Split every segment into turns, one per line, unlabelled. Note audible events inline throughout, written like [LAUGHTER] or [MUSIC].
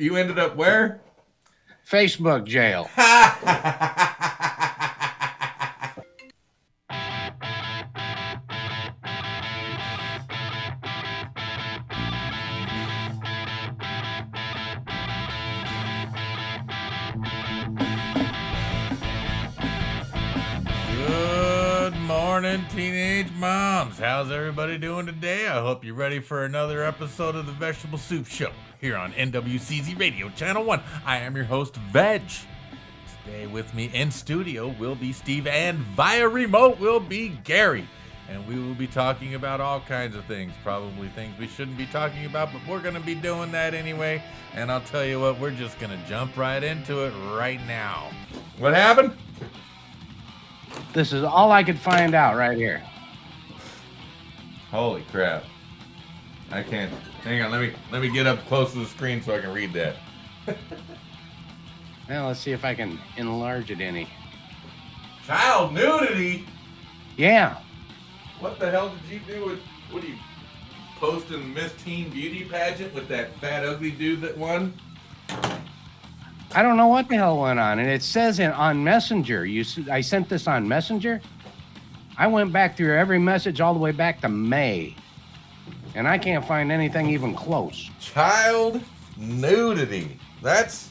You ended up where?
Facebook jail. [LAUGHS]
Moms. How's everybody doing today? I hope you're ready for another episode of the Vegetable Soup Show here on NWCZ Radio Channel 1. I am your host, Veg. Today with me in studio will be Steve, and via remote will be Gary. And we will be talking about all kinds of things, probably things we shouldn't be talking about, but we're going to be doing that anyway. And I'll tell you what, we're just going to jump right into it right now. What happened?
This is all I could find out right here.
Holy crap. I can't. Hang on, let me let me get up close to the screen so I can read that. [LAUGHS]
Now let's see if I can enlarge it any.
Child nudity?
Yeah.
What the hell did you do with what are you posting Miss Teen Beauty pageant with that fat ugly dude that won?
I don't know what the hell went on, and it says in on Messenger. You, I sent this on Messenger. I went back through every message all the way back to May, and I can't find anything even close.
Child nudity. That's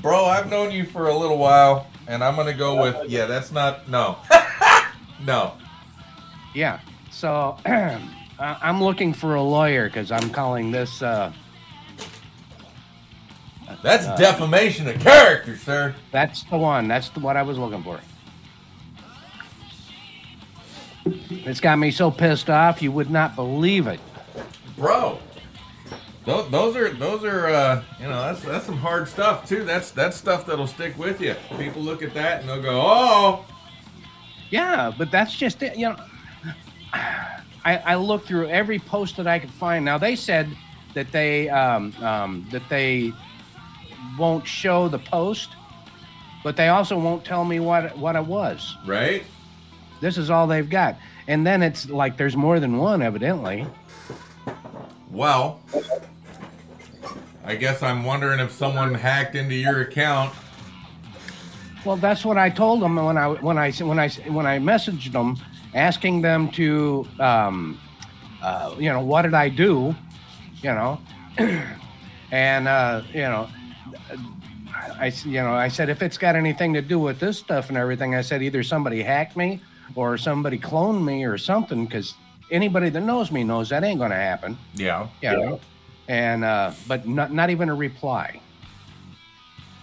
bro, I've known you for a little while, and I'm gonna go with yeah, that's not no. [LAUGHS] no.
Yeah. So [CLEARS THROAT] I'm looking for a lawyer because I'm calling this. Uh,
That's defamation of character, sir.
that's the one. That's the, what I was looking for. It's got me so pissed off you would not believe it.
bro. Those, those are those are uh, you know that's that's some hard stuff too. That's that's stuff that'll stick with you. People look at that and they'll go, oh,
Yeah, but that's just it. You know, [SIGHS] I, I looked through every post that I could find. Now they said that they um, um, that they won't show the post, but they also won't tell me what what it was.
right.
This is all they've got, and then it's like there's more than one, evidently.
Well, I guess I'm wondering if someone hacked into your account.
Well, that's what I told them when I when I when I when I messaged them, asking them to, um, uh, you know, what did I do, you know, [CLEARS THROAT] and uh, you know, I you know I said if it's got anything to do with this stuff and everything, I said either somebody hacked me or somebody cloned me or something because anybody that knows me knows that ain't gonna happen,
Yeah.
you know, and uh, but not not even a reply.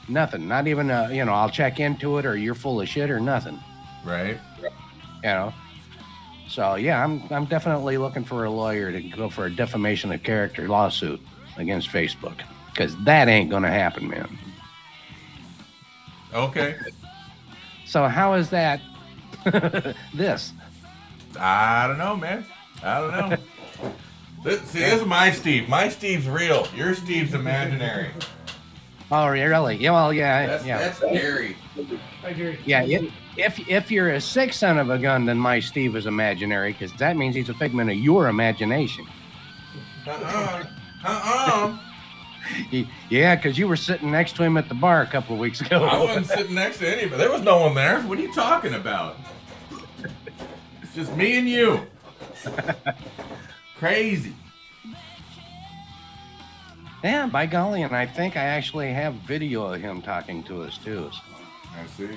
Nothing. Not even a, you know, I'll check into it or you're full of shit or nothing.
Right.
You know. So yeah, I'm I'm definitely looking for a lawyer to go for a defamation of character lawsuit against Facebook. Cause that ain't gonna happen, man.
Okay.
So how is that [LAUGHS] this?
I don't know, man. I don't know. [LAUGHS] This, see, this is my Steve. My Steve's real. Your Steve's imaginary.
Oh really? Yeah, well yeah,
That's
yeah.
that's scary.
I agree.
Yeah, if, if if you're a sick son of a gun, then my Steve is imaginary, because that means he's a figment of your imagination.
Uh-uh. Uh-uh.
Y- Yeah, because you were sitting next to him at the bar a couple of weeks ago.
I wasn't sitting next to anybody. There was no one there. What are you talking about? It's just me and you. Crazy.
Yeah, by golly, and I think I actually have video of him talking to us too. So,
I see.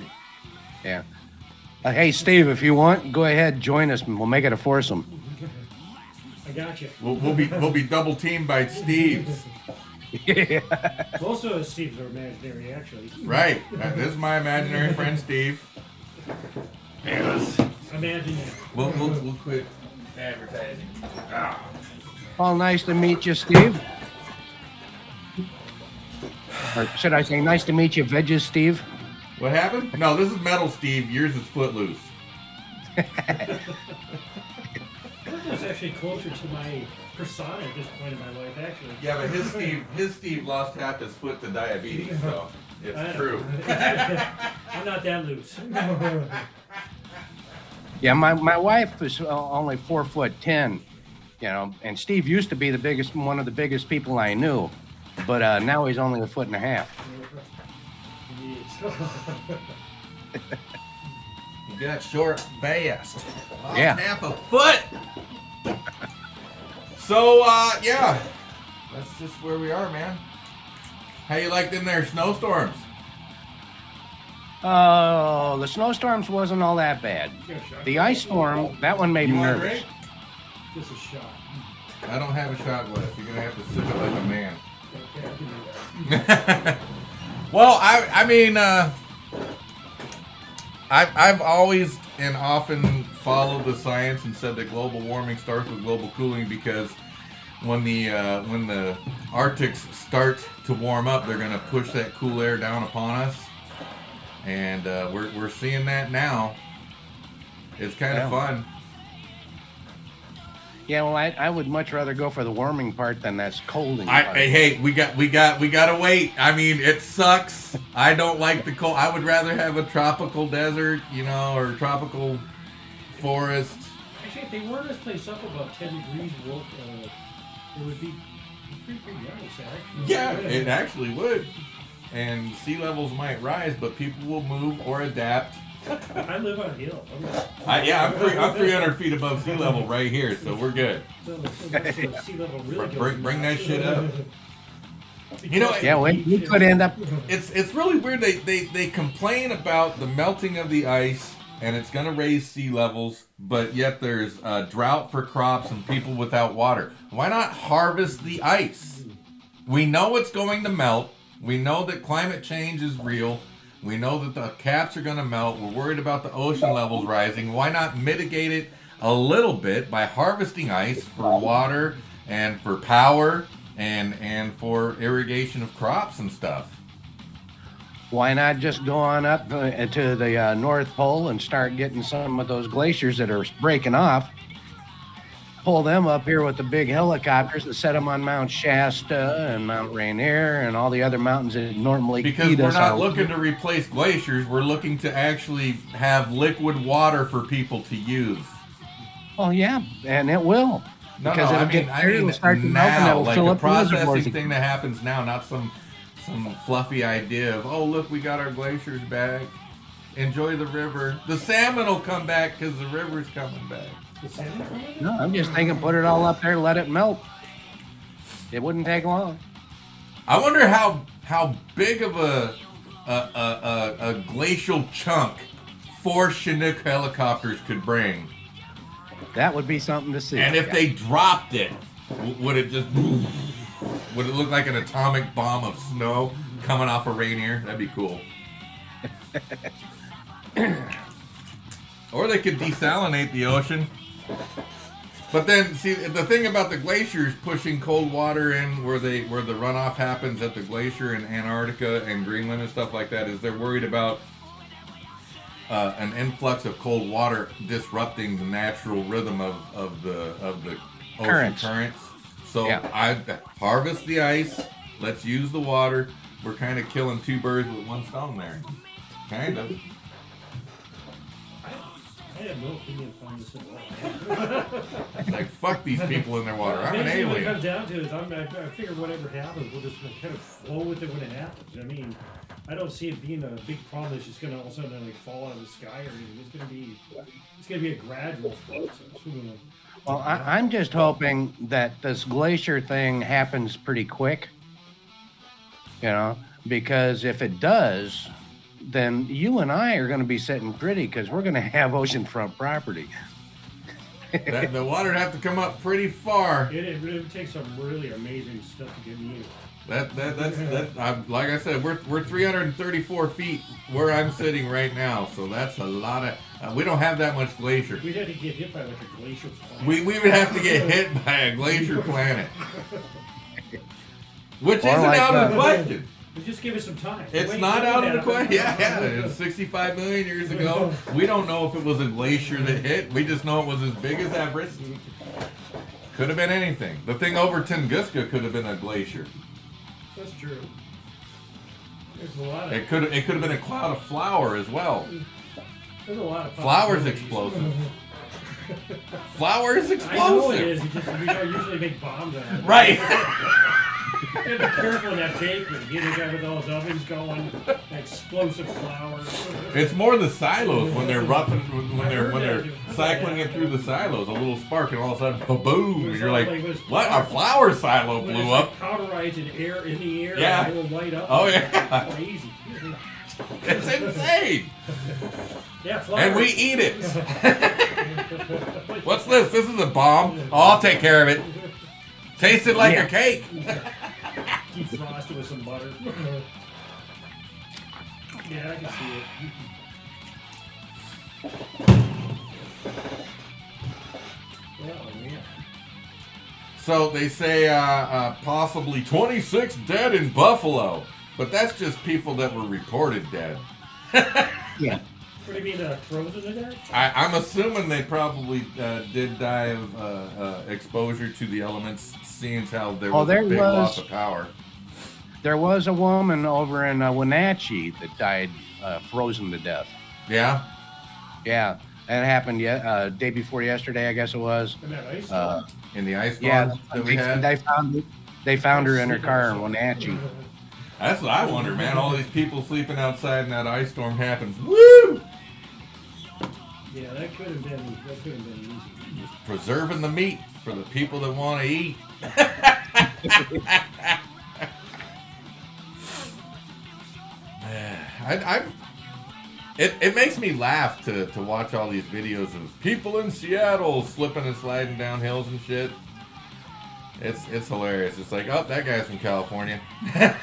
yeah. Uh, hey, Steve, if you want, go ahead, join us, and we'll make it a foursome.
I got you.
We'll, we'll be we'll be double teamed by Steve's.
Yeah.
Most of us Steve's are imaginary, actually.
Right. Uh, This is my imaginary friend Steve. Yes.
Imagine that.
We'll, we'll, we'll quit advertising. Ah.
Well, nice to meet you, Steve. Or should I say, nice to meet you, Veggies, Steve?
What happened? No, this is Metal Steve. Yours is Footloose. [LAUGHS]
That's actually closer to my persona at this point in my life, actually.
Yeah, but his Steve, his Steve lost half his foot to diabetes, so it's
know.
true. [LAUGHS]
I'm not that loose. [LAUGHS]
Yeah, my, my wife was uh, only four foot ten, you know, and Steve used to be the biggest, one of the biggest people I knew. but uh, now he's only a foot and a half.
He got short fast. Lost
Yeah.
half a foot. So uh, yeah, that's just where we are, man. How you like them there snowstorms?
Oh, the snowstorms wasn't all that bad. The ice storm, that one made
You
me
want a
nervous.
drink?
Just a shot.
I don't have a shot glass. You're gonna have to sip it like a man.
Okay, I'll give that. [LAUGHS]
well, I I mean, uh, I've I've always and often followed the science and said that global warming starts with global cooling because when the uh, when the Arctics start to warm up, they're gonna push that cool air down upon us, and uh, we're we're seeing that now. It's kind of
Yeah.
fun.
Yeah, well, I, I would much rather go for the warming part than that's colding
I,
part.
hey, hey, we got, we got, we gotta wait. I mean, it sucks. [LAUGHS] I don't like the cold. I would rather have a tropical desert, you know, or tropical forest.
Actually, if they warmed this place up about 10 degrees, well, uh, it would be pretty, pretty nice, actually.
Yeah, it actually would. And sea levels might rise, but people will move or adapt.
I live on a hill. I'm not,
yeah, I'm, three, I'm 300 feet above sea level right here, so we're good.
so the, so the sea level really goes
Bring- bring that shit up. You know,
yeah, we, we could end up.
It's it's really weird. They, they they complain about the melting of the ice and it's going to raise sea levels, but yet there's uh, drought for crops and people without water. Why not harvest the ice? We know it's going to melt. We know that climate change is real. We know that the caps are going to melt. We're worried about the ocean levels rising. Why not mitigate it a little bit by harvesting ice for water and for power and and for irrigation of crops and stuff?
Why not just go on up uh, to the uh, North Pole and start getting some of those glaciers that are breaking off? Pull them up here with the big helicopters and set them on Mount Shasta and Mount Rainier and all the other mountains that normally
Because we're not looking to replace glaciers, we're looking to actually have liquid water for people to use.
Oh yeah, and it will.
No,
Because
no, I
it'll get
mean, I mean
start to melt and
now, like
fill
a
up the reservoirs
processing thing that happens now, not some some fluffy idea of oh look, we got our glaciers back. Enjoy the river. The salmon will come back because the river's coming back.
The salmon coming?
No, I'm just thinking, put it all up there, let it melt. It wouldn't take long.
I wonder how how big of a a, a, a, a glacial chunk four Chinook helicopters could bring.
That would be something to see.
And if
Yeah.
they dropped it, would it just would it look like an atomic bomb of snow coming off a Rainier? That'd be cool. [LAUGHS] or they could desalinate the ocean. But then, see, the thing about the glaciers pushing cold water in where they where the runoff happens at the glacier in Antarctica and Greenland and stuff like that is they're worried about uh, an influx of cold water disrupting the natural rhythm of, of the of the ocean
Currents.
currents. So
Yeah.
I harvest the ice. Let's use the water. We're kind of killing two birds with one stone there. Kind of.
I have no opinion on this at all.
Like fuck these people in their water. I'm an
Basically, What it
alien.
comes down to is I'm, I, I figure whatever happens, we'll just kind of flow with it when it happens. I mean, I don't see it being a big problem that's just going to all of a sudden like fall out of the sky or anything. It's going to be, it's going to be a gradual process.
Well, I, I'm just hoping that this glacier thing happens pretty quick. You know, because if it does, then you and I are going to be sitting pretty because we're going to have oceanfront property.
That, the water'd have to come up pretty far.
It, it, it takes some really amazing stuff to get me.
That that that's that. I'm, like I said, we're we're 334 feet where I'm sitting right now, so that's a lot of. Uh, we don't have that much glacier.
We'd have to get hit by like a glacier. planet.
We we would have to get hit by a glacier planet, [LAUGHS] which
Or
isn't
like,
out of the question.
Just give it some time.
It's
Wait,
not out of the question. Yeah, yeah. It was 65 million years ago. We don't know if it was a glacier that hit. We just know it was as big as Everest. Could have been anything. The thing over Tunguska could have been a glacier.
That's true. There's a lot of
It could it could have been a cloud of flour as well.
there's a lot of
Flour's explosive. [LAUGHS] Flour is
I know it
explosive.
is. Just, we don't usually make bombs out of it.
Right. [LAUGHS]
You gotta be careful in that. You know, guy with those ovens going, explosive flour.
It's more the silos when they're roughing when they're when they're cycling it through the silos. A little spark and all of a sudden, boom! You're like, what? A flour silo blew up.
powderized air in the air,
Yeah.
and will light up.
Oh, yeah.
crazy.
It's insane.
Yeah, flour.
And we eat it. [LAUGHS] What's this? This is a bomb. Oh, I'll take care of it. Tasted like
Yeah.
a cake. [LAUGHS]
defrost it with some butter. [LAUGHS] yeah, I can see it. Yeah, oh, yeah.
So they say uh, uh, possibly 26 dead in Buffalo, but that's just people that were reported dead. [LAUGHS]
Yeah.
What do you mean, uh, frozen to death?
I, I'm assuming they probably uh, did die of uh, uh, exposure to the elements, seeing as how there
Oh,
was
there
a big
was-
loss of power.
There was a woman over in uh, Wenatchee that died uh, frozen to death.
Yeah,
Yeah, that happened yet uh, day before yesterday, I guess it was.
And that ice
Uh,
in the ice storm
yeah,
that we
they,
had.
they found they found her in her car in Wenatchee.
That's what I wonder, man. All these people sleeping outside and that ice storm happens. Woo!
Yeah, that could have been that could have been easy.
Preserving the meat for the people that want to eat. [LAUGHS] I, I, it, it makes me laugh to, to watch all these videos of people in Seattle slipping and sliding down hills and shit. It's it's hilarious. It's like, oh, that guy's from California. [LAUGHS]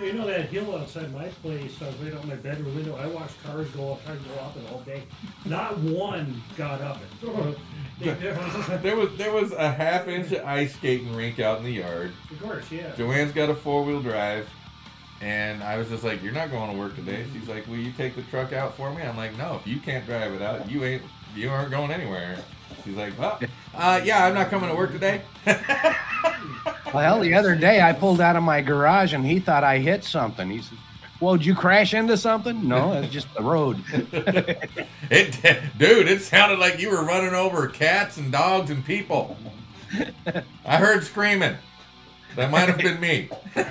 You know that hill outside my place, uh, right out my bedroom window. I watched cars go up, cars go up it all day. Not one got up it. [LAUGHS]
There was there was a half inch ice skating rink out in the yard.
of course, yeah.
Joanne's got a four wheel drive, and I was just like, "You're not going to work today." She's like, "Will you take the truck out for me?" I'm like, "No, if you can't drive it out, you ain't you aren't going anywhere." She's like, "Well, uh, yeah, I'm not coming to work today." [LAUGHS]
Well, the other day I pulled out of my garage and he thought I hit something. He said, "Well, did you crash into something?" No, it's just the road. [LAUGHS]
It, dude, it sounded like you were running over cats and dogs and people. I heard screaming. That might have been me. [LAUGHS]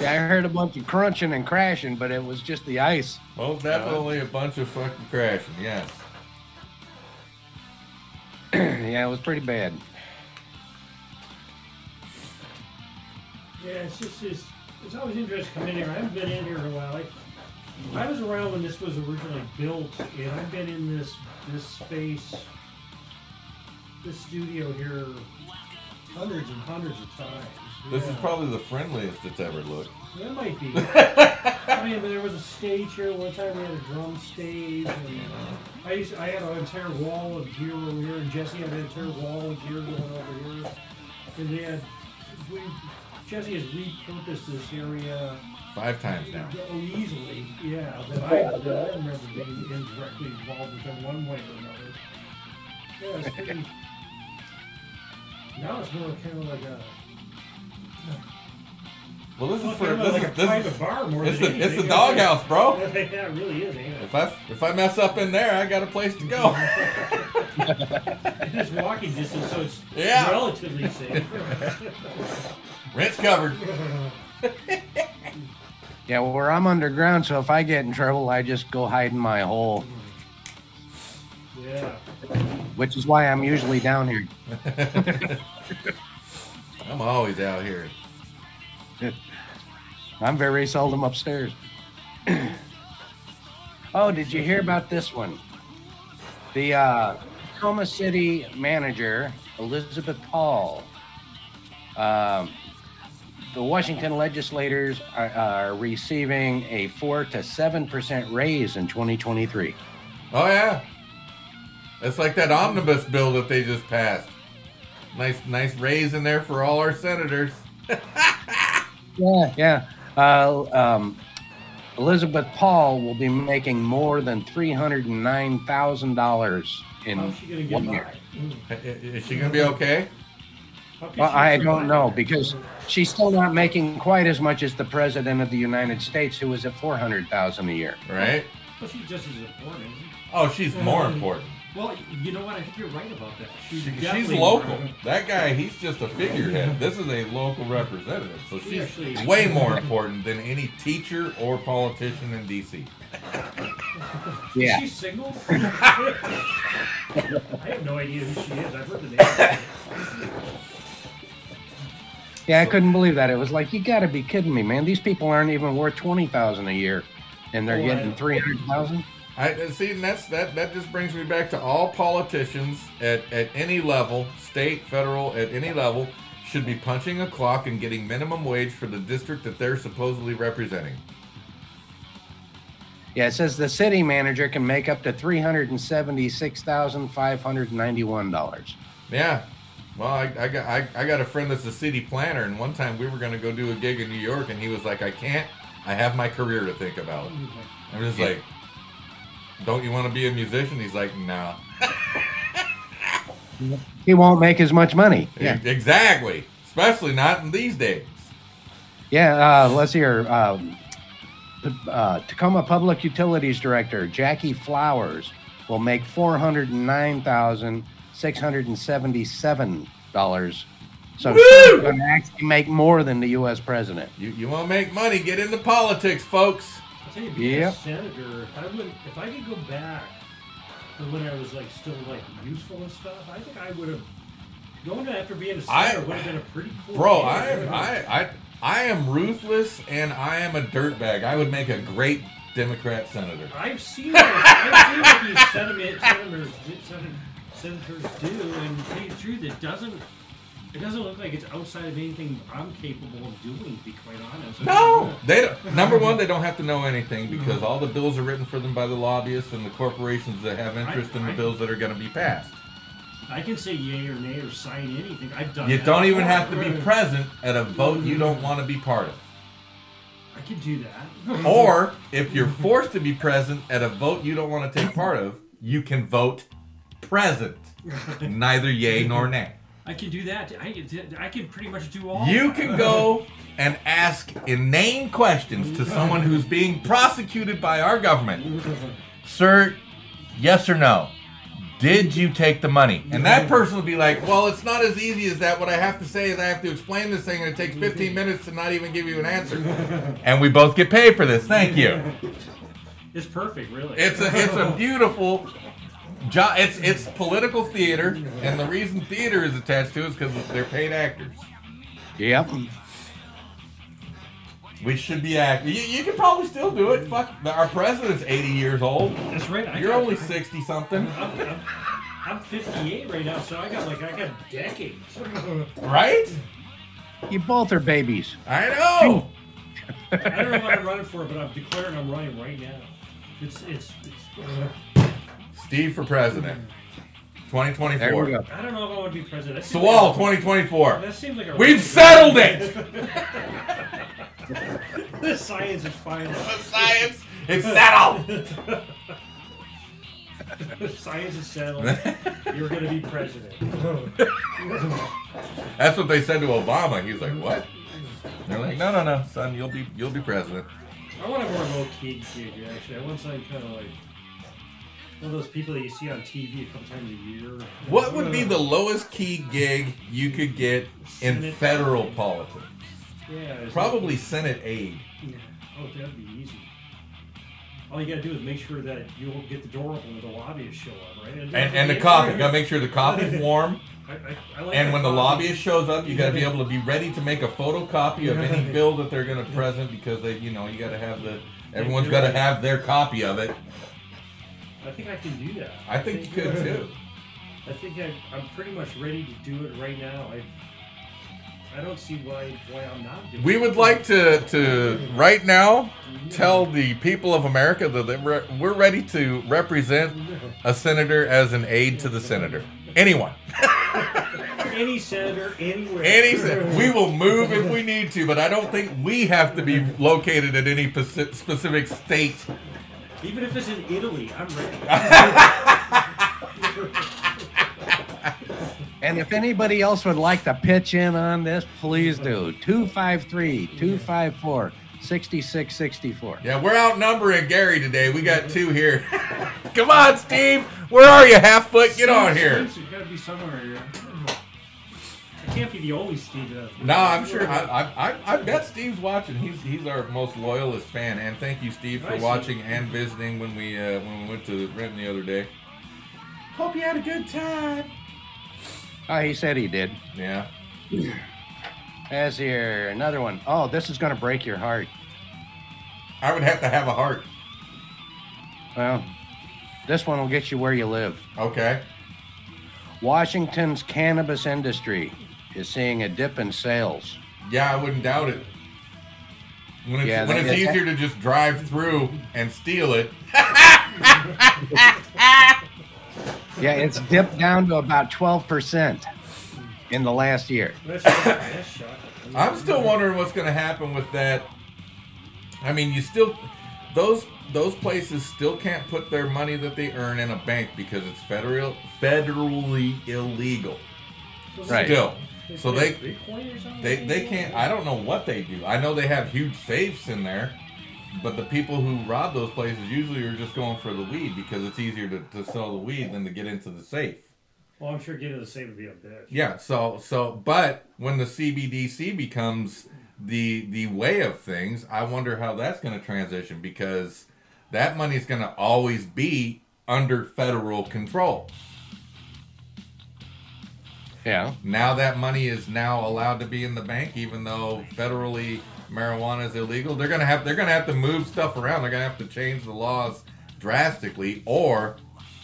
Yeah, I heard a bunch of crunching and crashing, but it was just the ice.
Most definitely a bunch of fucking crashing. Yes.
yeah, [CLEARS THROAT] it was pretty bad.
Yeah, it's just it's, it's always interesting to come in here. I haven't been in here in a while. I, I was around when this was originally built, and I've been in this this space, this studio here, hundreds and hundreds of times.
This is probably the friendliest it's ever looked.
That might be. [LAUGHS] I mean, there was a stage here. One time we had a drum stage, and I used I had an entire wall of gear over here, and Jesse had an entire wall of gear going over here. And they had we Jesse has repurposed this area
Five times now.
oh, easily. Yeah, that I, that I remember being indirectly involved with them one way or another. Yeah, it's pretty. Now it's more kind of like a.
Well, this is
Well,
for this
like
is this is
bar more
it's the it's the doghouse, bro. [LAUGHS]
Yeah, it really is, ain't it?
If I if I mess up in there, I got a place to go. [LAUGHS]
It's walking distance, so it's
Yeah.
relatively safe. [LAUGHS]
Rent's covered.
Yeah, well, where I'm underground, so if I get in trouble, I just go hide in my hole,
yeah.
which is why I'm usually down here.
I'm always out here.
I'm very seldom upstairs. [CLEARS THROAT] oh, did you hear about this one? The uh, Tacoma City manager, Elizabeth Pauli. Um, the Washington legislators are, are receiving a 4 to 7% raise in 2023.
Oh yeah. It's like that omnibus bill that they just passed. Nice nice raise in there for all our senators. [LAUGHS]
Yeah, yeah. Uh, um, Elizabeth Pauli will be making more than $309,000 in
How's she gonna get
one
by?
year.
Mm.
Is she gonna be okay?
Well, I don't know because she's still not making quite as much as the president of the United States, who was at four hundred thousand a year.
Right?
Well, she's just as important. isn't she?
Oh, she's more important.
Well, you know what? I think you're right about that. She's,
She- she's local.
more-
That guy, he's just a figurehead. This is a local representative, so she's
actually-
way more important than any teacher or politician in DC.
Yeah.
Is she single? [LAUGHS] I have no idea who she is. I've heard the name.
Yeah, I couldn't believe that. It was like you got to be kidding me, man. These people aren't even worth twenty thousand a year, and they're
Oh, I-
getting three hundred thousand.
I see, and that's that. That just brings me back to all politicians at at any level, state, federal, at any level, should be punching a clock and getting minimum wage for the district that they're supposedly representing.
Yeah, it says the city manager can make up to three hundred and seventy-six thousand five hundred ninety-one dollars.
Yeah. Well, I, I got I, I got a friend that's a city planner, and one time we were going to go do a gig in New York, and he was like, "I can't. I have my career to think about." Mm-hmm. I'm just like, "Don't you want to be a musician?" He's like, "No." [LAUGHS]
He won't make as much money. Yeah,
Exactly. Especially not in these days.
yeah. Uh, let's hear. Um, uh, Tacoma Public Utilities Director Jackie Flowers will make four hundred nine thousand six hundred and seventy-seven dollars. So
Woo!
she's going to actually make more than the U.S. president.
You you want to make money? Get into politics, folks.
Tell you, being
Yep.
a senator, if I would, if I could go back to when I was like still like useful and stuff, I think I would have going after being a senator would have been a pretty cool.
Bro. I am I I I am ruthless and I am a dirtbag. I would make a great Democrat senator.
I've seen what, I've seen what these senators, senators, senators do, and to tell you the truth, it doesn't. It doesn't look like it's outside of anything I'm capable of doing. To be quite honest.
No, they don't. Number one, they don't have to know anything because all the bills are written for them by the lobbyists and the corporations that have interest in the
I-
bills that are going to be passed.
I can say yay or nay or sign anything. I've done.
You don't even have to be present at a vote you don't want to be part of.
I can do that. [LAUGHS]
Or if you're forced to be present at a vote you don't want to take part of, you can vote present. [LAUGHS] Neither yay nor nay.
I can do that. I, I can pretty much do all.
You can go and ask inane questions to someone who's being prosecuted by our government. Sir, yes or no? Did you take the money? And that person will be like, well, it's not as easy as that. What I have to say is I have to explain this thing and it takes 15 minutes to not even give you an answer. And we both get paid for this. Thank you.
It's perfect, really.
It's a it's a beautiful job. It's it's political theater, and the reason theater is attached to it is because they're paid actors.
Yep.
We should be acting. You, you could probably still do it. Fuck, our president's 80 years old.
That's right. I
You're
got-
only 60 something,
I'm, I'm, I'm 58 right now, so I got like I got decades.
right?
You both are babies.
I know.
I don't know what I'm running for, but I'm declaring I'm running right now. It's it's. it's uh,
Steve for president,
There we
2024.
go.
I don't know if I want to be president. That seems
Swall,
like
2024.
That seems like a.
We've settled it. [LAUGHS]
the science is final.
The science, it's settled.
science is settled. You're gonna be president. [LAUGHS]
That's what they said to Obama. He's like, "What?" They're like, "No, no, no, son. You'll be you'll be president."
I want a more low key gig, actually. I want something kind of like one of those people that you see on TV a couple times a year.
What would be the lowest key gig you could get in
Senate.
federal politics?
Yeah,
Probably Senate aide.
Like, oh, that'd be easy. All you gotta do is make sure that you'll get the door open when the lobbyists show up, right?
And, and the coffee. Gotta make sure the coffee's warm. [LAUGHS]
I, I, I like
And when the lobbyist shows up, you gotta be able to be ready to make a photocopy of any bill that they're gonna present because they, you know, you gotta have the. Everyone's gotta have their copy of it.
I think I can do that.
I think you could too.
I think I, I'm pretty much ready to do it right now. I I don't see why why I'm not doing
We would like to, to right now tell the people of America that re- we're ready to represent a senator as an aide to the senator. Anyone. [LAUGHS]
any senator anywhere.
Any sen- we will move if we need to, but I don't think we have to be located at any specific state.
Even if it's in Italy, I'm ready. [LAUGHS]
And if anybody else would like to pitch in on this, please do. 253 254 6664.
Yeah, we're outnumbering Gary today. We got two here. [LAUGHS] Come on, Steve. Where are you, half foot? Get on here.
Steve's got to be somewhere here. I can't be the only Steve. that-
No, I'm sure. I, I, I, I bet Steve's watching. He's he's our most loyalist fan. And thank you, Steve, for
Hi, Steve.
watching and visiting when we uh, when we went to Renton the other day. Hope you had a good time.
Oh, he said he did.
Yeah.
As here, another one. Oh, this is going to break your heart.
I would have to have a heart.
Well, this one will get you where you live.
Okay.
Washington's cannabis industry is seeing a dip in sales.
Yeah, I wouldn't doubt it. When it's,
Yeah,
when
that-
it's
that-
easier to just drive through and steal it. [LAUGHS]
Yeah, it's dipped down to about 12% in the last year.
That's, that's shocking.
I'm still wondering what's going to happen with that. I mean, you still those those places still can't put their money that they earn in a bank because it's federal federally illegal.
Right.
Still, so they
Bitcoin or something?
they they can't. I don't know what they do. I know they have huge safes in there, but the people who rob those places usually are just going for the weed because it's easier to, to sell the weed than to get into the safe.
Well, I'm sure getting the safe would be a bitch.
Yeah, so so but when the CBDC becomes the the way of things, I wonder how that's going to transition because that money's going to always be under federal control.
Yeah.
Now that money is now allowed to be in the bank even though federally marijuana is illegal. They're going to have they're going to have to move stuff around. They're going to have to change the laws drastically or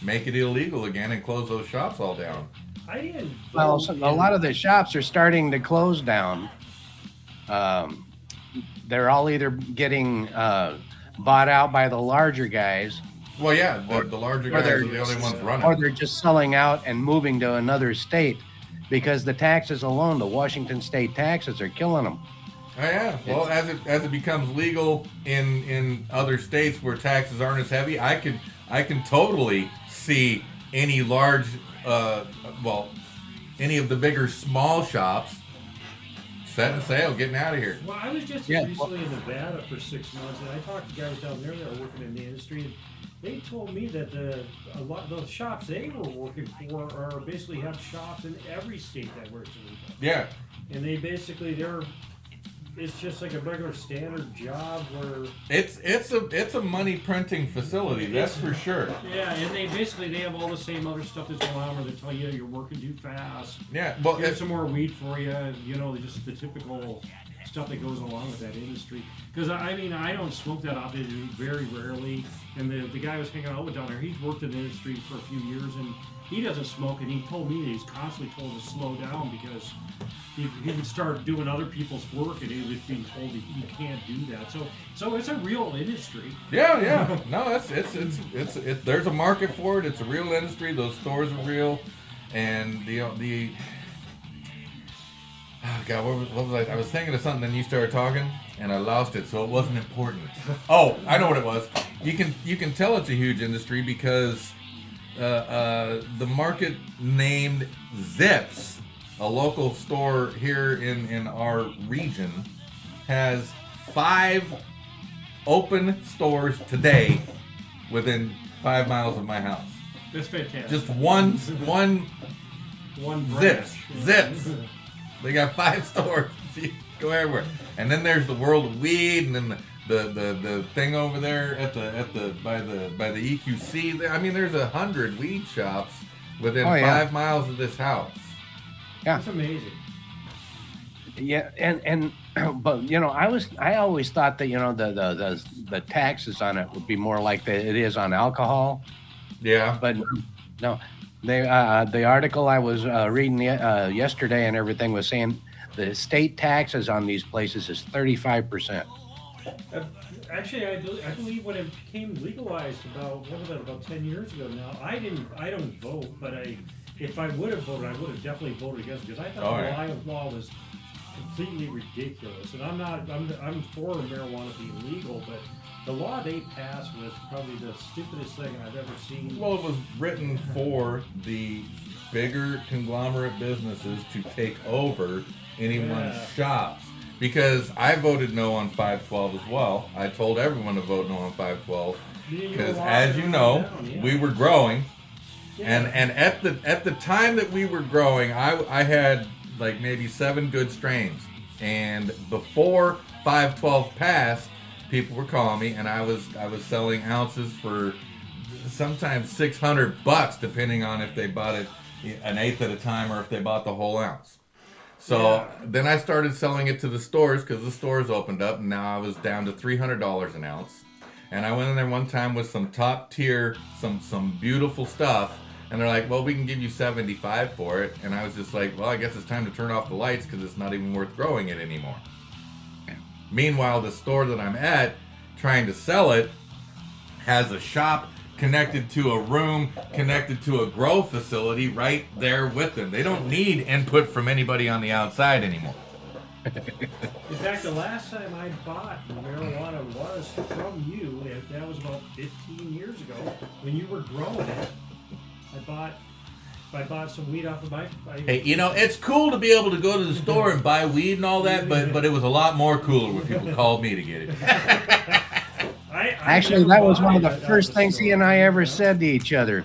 make it illegal again and close those shops all down.
I didn't.
Well, so a lot of the shops are starting to close down. Um, they're all either getting uh, bought out by the larger guys,
Well, yeah, the, the larger guys are the only ones running.
or they're just selling out and moving to another state because the taxes alone, the Washington state taxes, are killing them.
Oh yeah. Well, as it as it becomes legal in in other states where taxes aren't as heavy, I could I can totally see any large, uh, well, any of the bigger small shops setting sail, getting out of here.
Well, I was just
Yeah.
recently in Nevada for six months, and I talked to guys down there that are working in the industry, and they told me that the a lot of the shops they were working for are basically have shops in every state that works illegal,
Yeah.
and they basically they're it's just like a regular standard job where
It's it's a it's a money printing facility. That's for sure.
yeah, and they basically they have all the same other stuff that's going on where they tell you you're working too fast.
Yeah. Well,
Here's
it's,
some more weed for you. You know, just the typical stuff that goes along with that industry. Because I mean, I don't smoke that often, very rarely. And the the guy I was hanging out with down there, he's worked in the industry for a few years, and he doesn't smoke. And he told me that he's constantly told to slow down because he, he would start doing other people's work, and he was being told that he can't do that. So so it's a real industry.
Yeah, yeah. [LAUGHS] No, it's it's it's it's it, there's a market for it. It's a real industry. Those stores are real, and the the. Oh [SIGHS] God, what was, what was I? I was thinking of something, then you started talking, and I lost it, so it wasn't important. Oh, I know what it was. You can you can tell it's a huge industry because uh, uh, the market named Zips, a local store here in in our region, has five open stores today within five miles of my house.
That's fantastic.
Just one, one.
one
zips, zips. They got five [LAUGHS] stores. Go everywhere, and then there's the World of Weed, and then the, the, the, the thing over there at the at the by the by the EQC. I mean, there's a hundred weed shops within
Oh, yeah.
five miles of this house.
That's amazing.
Yeah, and and [CLEARS THROAT] but you know, I was I always thought that you know the the the, the taxes on it would be more like the, it is on alcohol,
Yeah.
but no, they uh, the article I was uh, reading uh, yesterday and everything was saying the state taxes on these places is thirty five percent.
Uh, Actually, I, do, I believe when it became legalized about what was that about ten years ago now. I didn't. I don't vote, but I, if I would have voted, I would have definitely voted against because I thought
Oh,
the
yeah.
Ohio law was completely ridiculous. And I'm not. I'm, I'm for marijuana being legal, but the law they passed was probably the stupidest thing I've ever seen.
Well, it was written for the bigger conglomerate businesses to take over anyone's
Yeah.
shops. because I voted no on 512 as well. I told everyone to vote no on 512 because, as you know,
around, yeah.
we were growing,
Yeah.
and and at the at the time that we were growing, I I had like maybe seven good strains, and before 512 passed, people were calling me, and I was I was selling ounces for sometimes 600 bucks, depending on if they bought it an eighth at a time or if they bought the whole ounce. So
Yeah.
then I started selling it to the stores because the stores opened up, and now I was down to three hundred dollars an ounce. And I went in there one time with some top tier, some some beautiful stuff, and they're like, "Well, we can give you seventy five for it." And I was just like, "Well, I guess it's time to turn off the lights because it's not even worth growing it anymore." Meanwhile, the store that I'm at, trying to sell it, has a shop connected to a room connected to a grow facility right there with them. They don't need input from anybody on the outside anymore.
In fact, the last time I bought marijuana was from you, and that was about 15 years ago when you were growing it. I bought, I bought some weed off of my. I,
Hey, you know, it's cool to be able to go to the store and buy weed and all that, but but it was a lot more cooler when people called me to get it. [LAUGHS]
I, I
Actually, that was one of the first
the
things he and I ever said to each other.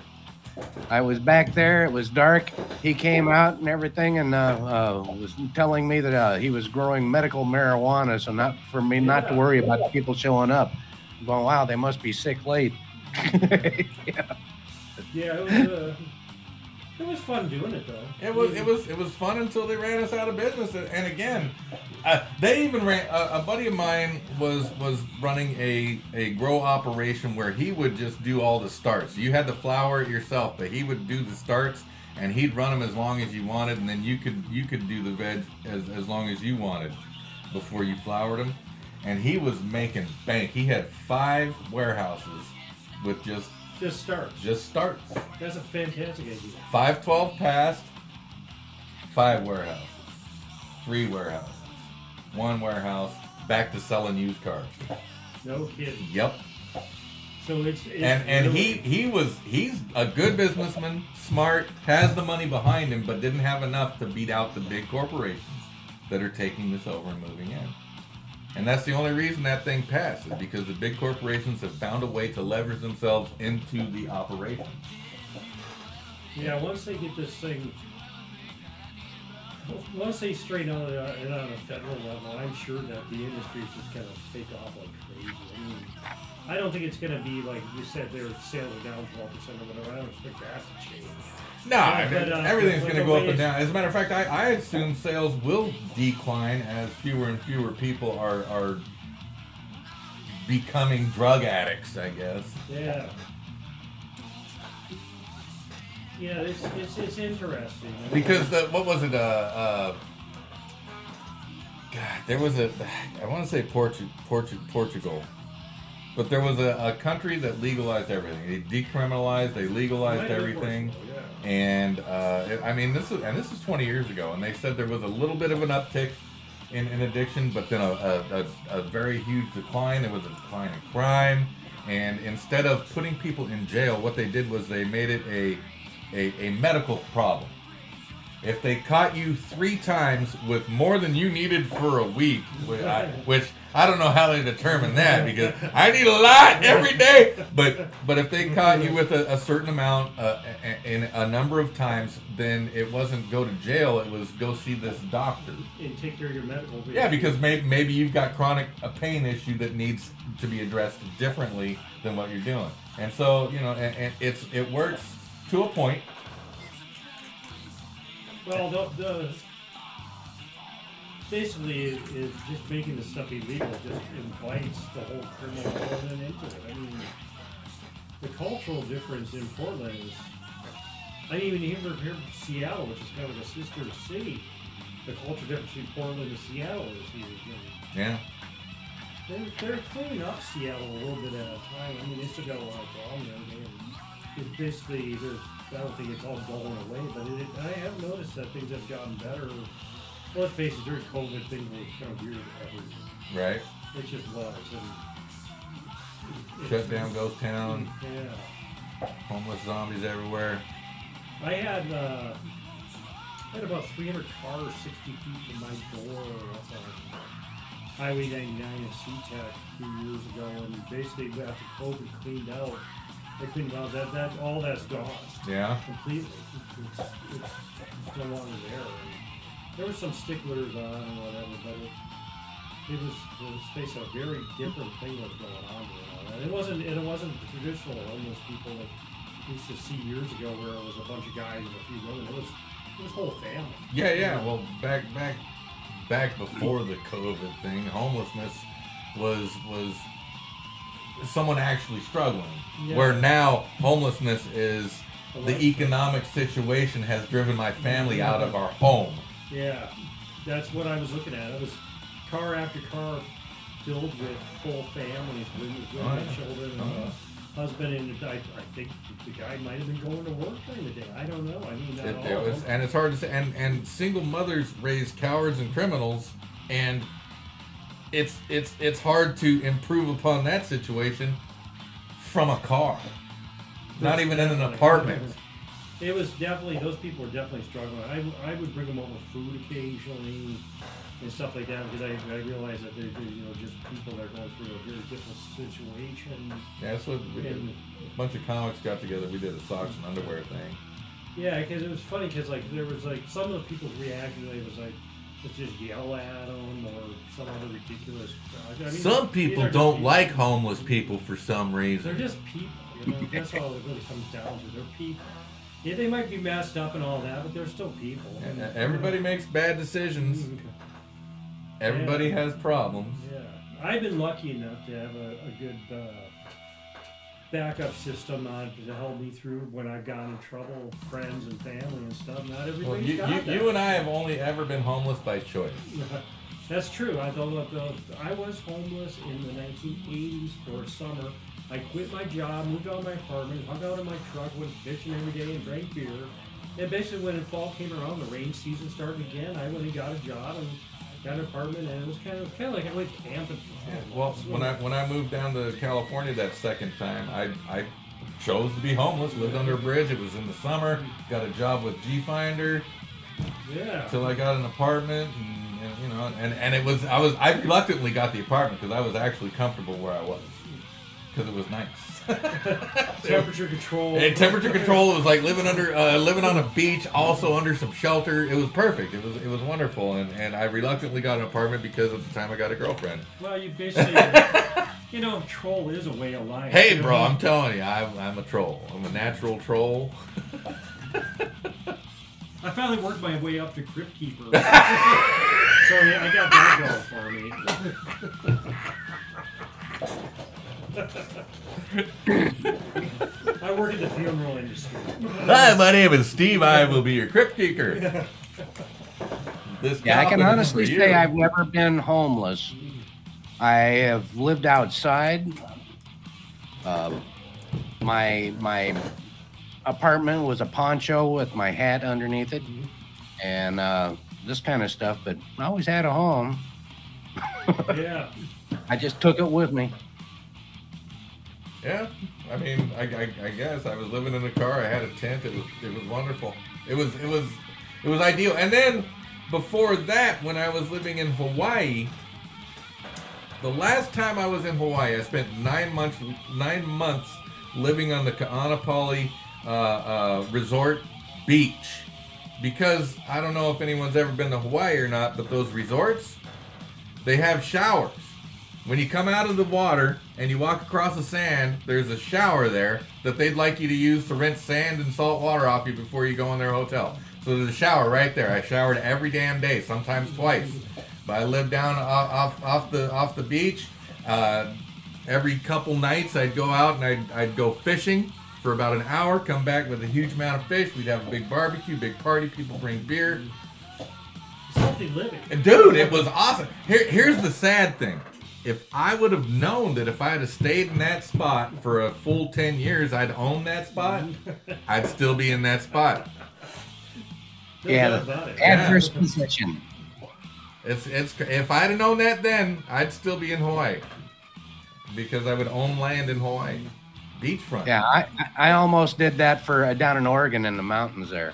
I was back there. It was dark. He came out and everything, and uh, uh, was telling me that uh, he was growing medical marijuana, so not for me not to worry about people showing up. I'm going, wow, they must be sick late. [LAUGHS]
Yeah, it was. Uh, it was fun doing it though.
It was it was it was fun until they ran us out of business. And again, uh, they even ran. A, a buddy of mine was was running a a grow operation where he would just do all the starts. You had to flower it yourself, but he would do the starts and he'd run them as long as you wanted, and then you could you could do the veg as as long as you wanted before you flowered them. And he was making bank. He had five warehouses with just
Just starts.
just starts.
That's a fantastic idea.
512 passed, five warehouses, three warehouses, one warehouse, back to selling used cars.
No kidding.
Yep.
So it's, it's
And and he
really-
he was he's a good businessman, smart, has the money behind him, but didn't have enough to beat out the big corporations that are taking this over and moving in. And that's the only reason that thing passed is because the big corporations have found a way to leverage themselves into the operation.
Yeah, once they get this thing, once they straighten out it on a federal level, I'm sure that the industry is just gonna take off like crazy. I mean, I don't think it's gonna be like you said, their sales are down 12 percent or whatever. I don't expect that to change.
No, I
but, uh,
everything's
like
going to go up and down. As a matter of fact, I, I assume sales will decline as fewer and fewer people are are becoming drug addicts. I guess.
Yeah. Yeah, it's it's, it's interesting. I mean,
Because the, what was it? Uh, uh, God, there was a. I want to say Portu- Portu- Portugal, but there was a, a country that legalized everything. They decriminalized. They legalized
might have been
everything. And uh, it- I mean, this is and this is 20 years ago, and they said there was a little bit of an uptick in, in addiction, but then a, a, a, a very huge decline. There was a decline in crime, and instead of putting people in jail, what they did was they made it a a, a medical problem. If they caught you three times with more than you needed for a week, which I, don't know how they determine that because I need a lot every day. But but if they caught you with a, a certain amount uh, in a number of times, then it wasn't go to jail. It was go see this doctor.
And take care of your medical.
Yeah, because maybe maybe you've got chronic a pain issue that needs to be addressed differently than what you're doing. And so you know, and, and it's it works to a point.
Well, the, the basically it is just making the stuff illegal just invites the whole criminal element into it. I mean, the cultural difference in Portland is. I mean, even here, here in Seattle, which is kind of a sister city, the culture difference between Portland and Seattle is huge.
Yeah.
they're, they're cleaning up Seattle a little bit at a time. I mean, they still got a lot of problems. It's basically, I don't think it's all going away, but it, I have noticed that things have gotten better. Well, let's face it, during COVID, things were kind of weird everywhere.
Right.
It just was. And
Shut down ghost town.
Yeah.
Homeless zombies everywhere.
I had, uh, I had about 300 cars 60 feet from my door up on Highway 99 in SeaTac a few years ago, and basically after COVID cleaned out, they cleaned out that that all that's gone
Yeah.
completely. It's, it's, it's no longer there. There were some sticklers on and whatever, but it, it was let's face it, a very different thing that was going on there. And it wasn't and it wasn't the traditional homeless people that we used to see years ago where it was a bunch of guys and a few women. It was it was whole family.
Yeah, yeah. Well, back back back before the COVID thing, homelessness was was someone actually struggling.
Yeah.
Where now homelessness is the economic situation has driven my family out of our home.
Yeah, that's what I was looking at. It was car after car filled with full families, women, women
Oh,
children, and
Oh,
a uh, husband, and I, I think the guy might have been going to work during the day. I don't know. I mean,
It,
all
it was, and it's hard to say. And and single mothers raise cowards and criminals, and it's it's it's hard to improve upon that situation from a car, not even in an apartment.
It was definitely those people were definitely struggling. I, I would bring them over food occasionally and stuff like that because I, I realized that they're, they're you know just people that are going through a very difficult situation.
Yeah, that's what we did. A bunch of comics got together. We did a socks and underwear thing.
yeah, because it was funny because like there was like some of the people's reaction they was like let's just yell at them or some other ridiculous. I mean,
Some people don't
people.
like homeless people for some reason.
They're just people. You know, that's [LAUGHS] all it really comes down to. They're people. Yeah, they might be messed up and all that, but they're still people.
And Everybody makes bad decisions. [LAUGHS] Everybody has problems.
Yeah, I've been lucky enough to have a, a good uh, backup system on to help me through when I've gotten in trouble, friends and family and stuff. Not everybody's
Well, you,
got
you,
that.
you and I have only ever been homeless by choice. [LAUGHS]
That's true. I thought uh, I was homeless in the 1980s for a summer. I quit my job, moved out of my apartment, hung out in my truck, went fishing every day, and drank beer. And basically, when fall came around, the rain season started again. I went and got a job and got an apartment, and it was kind of kind of like I went camping.
Well, when I when I moved down to California that second time, I I chose to be homeless. Lived under a bridge. It was in the summer. Got a job with G Finder
yeah,
till I got an apartment, and, and you know, and and it was I was I reluctantly got the apartment because I was actually comfortable where I was because it was nice. [LAUGHS]
temperature control.
And temperature control. It was like living under, uh, living on a beach, also under some shelter. It was perfect. It was, it was wonderful. And, and I reluctantly got an apartment because at the time I got a girlfriend.
Well, you basically, [LAUGHS] you know, troll is a way of life.
Hey,
you
bro,
know?
I'm telling you, I'm, I'm a troll. I'm a natural troll. [LAUGHS]
I finally worked my way up to Crypt Keeper. so I got that going for me. I work in the funeral industry.
Hi, my name is Steve. I will be your crypt keeper. This
Yeah, I can
coffin
honestly
for
say. I've never been homeless. I have lived outside. Uh, my my apartment was a poncho with my hat underneath it, and uh, this kind of stuff. But I always had a home.
Yeah. [LAUGHS]
I just took it with me.
Yeah, I mean, I, I, I guess I was living in a car. I had a tent. It was it was wonderful. It was it was it was ideal. And then before that, when I was living in Hawaii, the last time I was in Hawaii, I spent nine months nine months living on the Ka'anapali uh, uh, Resort Beach because I don't know if anyone's ever been to Hawaii or not, but those resorts they have showers. When you come out of the water and you walk across the sand, there's a shower there that they'd like you to use to rinse sand and salt water off you before you go in their hotel. So there's a shower right there. I showered every damn day, sometimes twice. But I lived down off, off, off the off the beach. Uh, every couple nights, I'd go out and I'd, I'd go fishing for about an hour. Come back with a huge amount of fish. We'd have a big barbecue, big party. People bring beer.
It's healthy living.
Dude, it was awesome. Here, here's the sad thing. If I would have known that if I had stayed in that spot for a full 10 years, I'd own that spot, [LAUGHS] I'd still be in that spot.
No
Yeah,
doubt about it.
Adverse possession.
It's it's if I'd have known that then, I'd still be in Hawaii. Because I would own land in Hawaii. Beachfront.
Yeah, I, I I almost did that for uh, down in Oregon in the mountains there.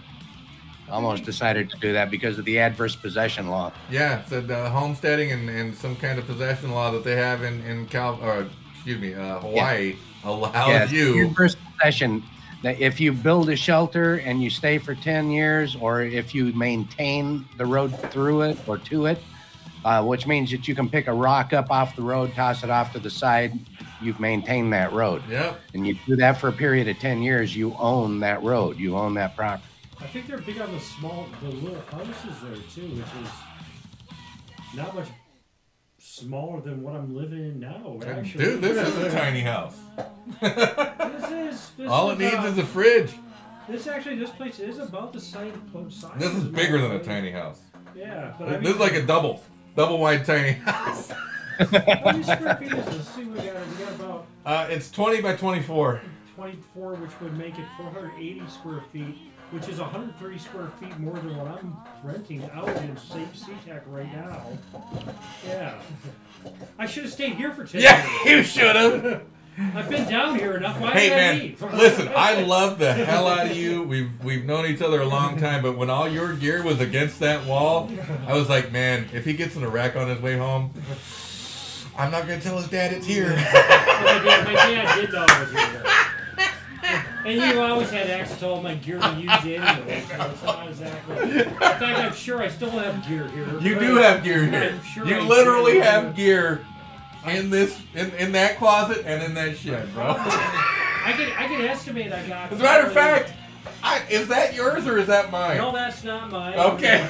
Almost decided to do that because of the adverse possession law.
Yeah, so the homesteading and, and some kind of possession law that they have in in Cal or excuse me uh, Hawaii allows
Yes,
you.
adverse possession. That if you build a shelter and you stay for ten years, or if you maintain the road through it or to it, uh, which means that you can pick a rock up off the road, toss it off to the side. You've maintained that road,
Yep.
and you do that for a period of ten years. You own that road. You own that property.
I think they're big on the small, the little houses there too, which is not much smaller than what I'm living in now. Actually,
Dude, this is a tiny house.
This is. This
All
is
it needs
about-
is a fridge.
This actually, this place is about the size. size
This is bigger than a tiny house.
Yeah, but I mean,
This is like a double, double wide tiny [LAUGHS] house.
how many square feet is this? See, we got we got about
Uh, it's 20 by 24.
24, which would make it 480 square feet, which is 130 square feet more than what I'm renting out in Safe SeaTac right now. Yeah. I should have stayed here for 10
Yeah,
years.
you should have. [LAUGHS]
I've been down here enough. Why
Hey
did I
man,
leave? [LAUGHS]
listen, I love the hell out of you. We've we've known each other a long [LAUGHS] time, but when all your gear was against that wall, I was like, man, if he gets in a wreck on his way home, I'm not gonna tell his dad it's here.
my, dad, my dad did know I was here. And you always had access to all my gear to use anyway, so it's not exactly. In fact, I'm sure I still have gear here.
You do have gear here.
Sure
You
I
literally
do.
have gear in this in, in that closet and in that shed, bro.
I can I can estimate I got.
As a matter of fact, I, is that yours or is that mine?
No, that's not mine.
Okay.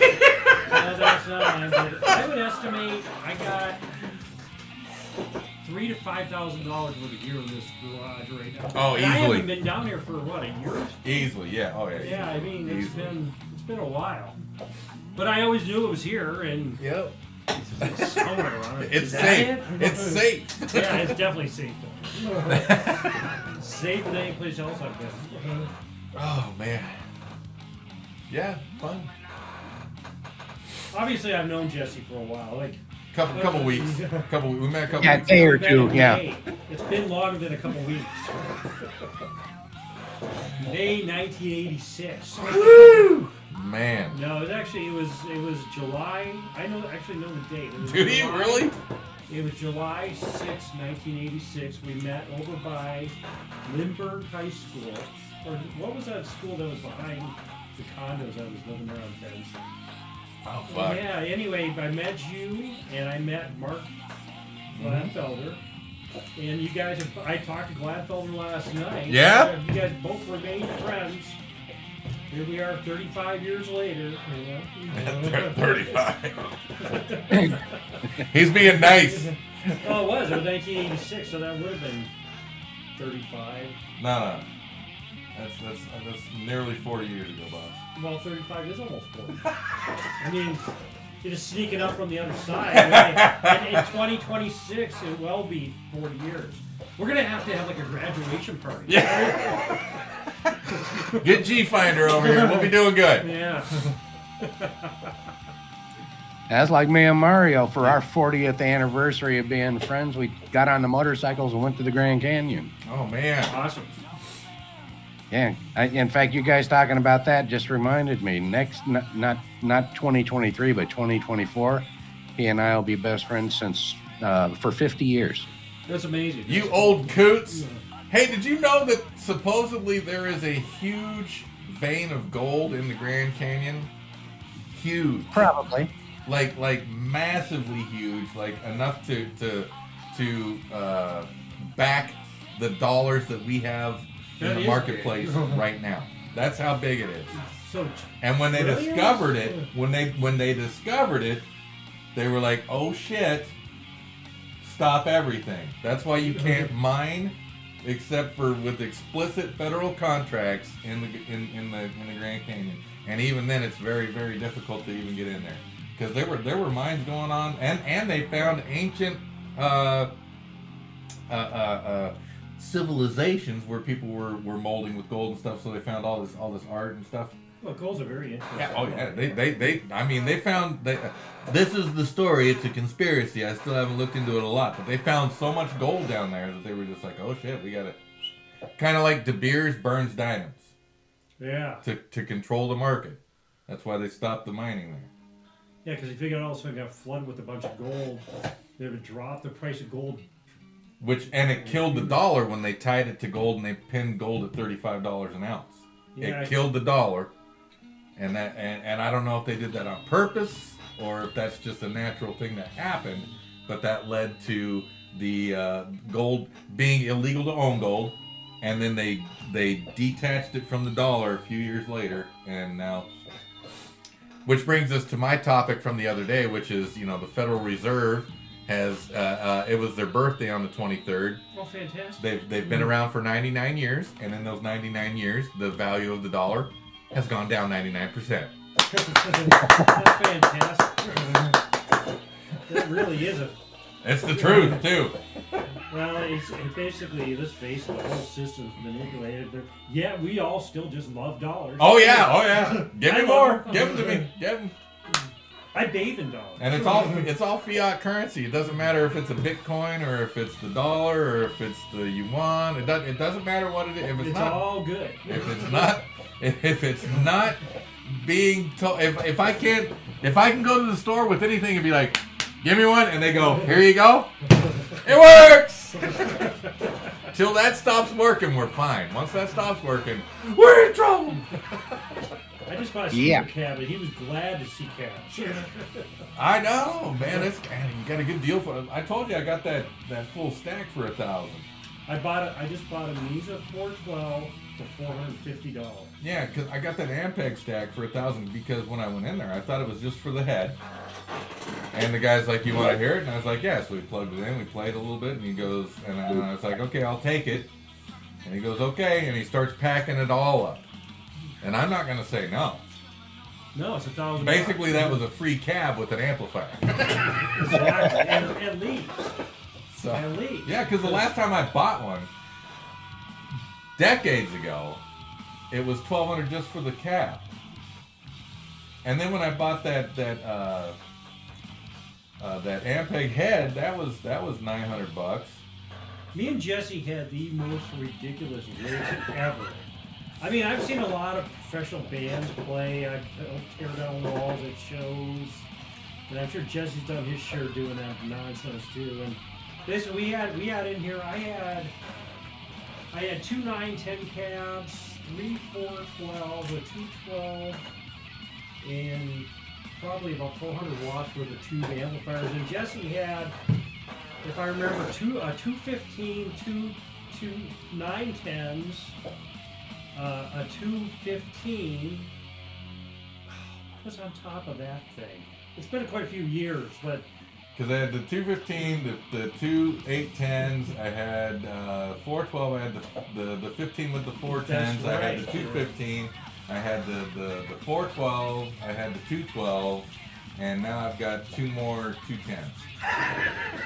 No, that's not mine. I would estimate I got three to five thousand dollars worth of gear in this garage right now.
Oh,
And I haven't been down here for what a year.
Easily, yeah. Oh yeah.
Yeah, I mean it's
Easily.
been it's been a while. But I always knew it was here, and
Yep.
it's somewhere around it.
It's safe.
it?
It's [LAUGHS] safe.
Yeah, it's definitely safe. Though. [LAUGHS] safe than any place else I've been.
Oh man. Yeah, fun.
Obviously, I've known Jesse for a while. Like
Couple couple [LAUGHS] weeks. Couple we met a couple
Yeah,
weeks.
day or two. Yeah.
May. It's been longer than a couple weeks. May 1986.
Woo! Man.
No, it actually it was it was July. I know actually know the date. It was
Do you
July-
really?
It was July 6, 1986. We met over by Lindbergh High School. Or what was that school that was behind the condos I was living around then?
Oh fuck.
Yeah, anyway, I met you and I met Mark mm-hmm. Gladfelder. And you guys, have, I talked to Gladfelder last night.
Yeah?
You guys both remained friends. Here we are 35 years later. You [LAUGHS] know?
35. He's being nice.
Oh, it was. It was 1986, so that would have been 35.
No, no. That's that's that's nearly 40 years ago, boss.
Well, 35 is almost 40. [LAUGHS] I mean, you're just sneaking up from the other side. And in 2026, it will be 40 years. We're going to have to have like a graduation party.
Yeah. Get G Finder over here. We'll be doing good. [LAUGHS]
Yeah. [LAUGHS]
That's like me and Mario for our 40th anniversary of being friends. We got on the motorcycles and went to the Grand Canyon.
Oh man.
Awesome.
Yeah. I, in fact, you guys talking about that just reminded me. Next, not not, not 2023, but 2024, he and I will be best friends since uh, for 50 years.
That's amazing.
You old coots. Hey, did you know that supposedly there is a huge vein of gold in the Grand Canyon? Huge.
Probably.
like like massively huge, like enough to to to uh, back the dollars that we have in
That
the marketplace
big. [LAUGHS]
right now. That's how big it is.
So,
And when they
Really?
discovered it, when they when they discovered it, they were like, "Oh shit! Stop everything." That's why you can't [LAUGHS] mine, except for with explicit federal contracts in the in, in the in the Grand Canyon. And even then, it's very very difficult to even get in there because there were there were mines going on, and and they found ancient. Uh, uh, uh, uh, civilizations where people were, were molding with gold and stuff so they found all this all this art and stuff
well, goals are very interesting.
yeah, oh yeah. They, they, they. I mean, they found. They, this is the story. It's a conspiracy. I still haven't looked into it a lot, but they found so much gold down there that they were just like, oh shit, we got it. Kind of like De Beers burns diamonds
Yeah.
to, to control the market. That's why they stopped the mining there.
Yeah, because if you got all of a sudden got flooded with a bunch of gold, they would drop the price of gold.
Which and it killed the dollar when they tied it to gold and they pinned gold at thirty-five dollars an ounce.
Yeah,
it killed the dollar, and that and, and I don't know if they did that on purpose or if that's just a natural thing that happened, but that led to the uh, gold being illegal to own gold, and then they they detached it from the dollar a few years later, and now. Which brings us to my topic from the other day, which is you know the Federal Reserve has uh, uh, it was their birthday on the 23rd
Oh, fantastic!
They've they've been around for 99 years, and in those 99 years, the value of the dollar has gone down 99 percent.
That's fantastic. that really is a.
It's the truth too.
Well, it's it basically let's face it, the whole system's manipulated. But yeah, we all still just love dollars.
Oh yeah, oh yeah. Give me more.
them.
Give them to me. Give 'em.
I bathe in dollars.
And it's all it's all fiat currency. It doesn't matter if it's a Bitcoin or if it's the dollar or if it's the yuan. It doesn't it doesn't matter what it is. If it's,
It's
not
all good.
if it's not if it's not being told if, if I can't if I can go to the store with anything and be like, give me one, and they go, here you go, it works. Till that stops working, we're fine. Once that stops working, we're in trouble. [LAUGHS]
I just bought a
Yeah.
super cab, and he was glad to see cash. [LAUGHS]
I know, man. It's man, you got a good deal for it. I told you I got that that full stack for a thousand.
I bought a, I just bought a Mesa 412 for four hundred fifty dollars.
Yeah, because I got that Ampeg stack for a thousand because when I went in there, I thought it was just for the head. And the guy's like, "You want to hear it?" And I was like, "Yeah." So we plugged it in, we played a little bit, and he goes, and I was like, "Okay, I'll take it." And he goes, "Okay," and he starts packing it all up. And I'm not gonna say no.
No, it's a thousand.
Basically, that was a free cab with an amplifier. [LAUGHS]
exactly at, at least.
So
At least.
yeah, because the last time I bought one, decades ago, it was twelve hundred just for the cab. And then when I bought that that uh, uh, that Ampeg head, that was that was nine hundred bucks.
Me and Jesse had the most ridiculous rigs ever. I mean, I've seen a lot of professional bands play. I've tear down walls at shows. And I'm sure Jesse's done his share doing that nonsense too. And this we had we had in here. I had I had two nine ten cabs, three four twelve, a two twelve, and probably about 400 watts worth of tube amplifiers. And Jesse had if I remember, two uh, 215, two, two 910s, uh, a 215. What was on top of that thing? It's been quite a few years, but
Because I had the 215, the, the two 810s, I had uh, 412, I had the, the, the 15 with the 410s,
That's
I had the 215, I had the, the, the 412, I had the 212, and now I've got two more 210s.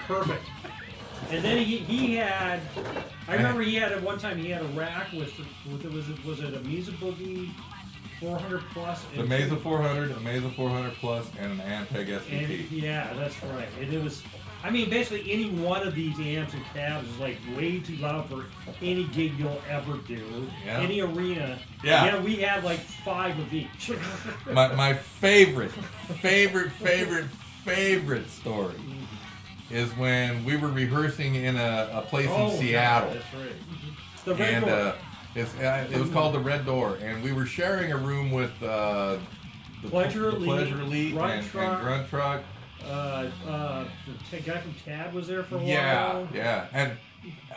perfect. And then he, he had, I remember he had at one time he had a rack with, with it was it was it a Mesa Boogie 400 plus.
The Mesa 400, a Mesa 400 Plus, and an Ampeg
And
SVT.
yeah, that's right. And it was, I mean, basically any one of these amps and cabs is like way too loud for any gig you'll ever do.
Yeah.
Any arena.
Yeah.
we had like five of each.
My, my favorite, favorite, favorite, favorite story is when we were rehearsing in a, a place
Oh,
in Seattle.
That's right. The red
and
door.
uh, it's, uh, it was called the Red Door, and we were sharing a room with uh, the
Pleasure
the Pleasure Elite,
Grunt
and, and
Truck.
Gruntruck.
uh, uh, the guy from Tad was there for a
Yeah,
while.
yeah, and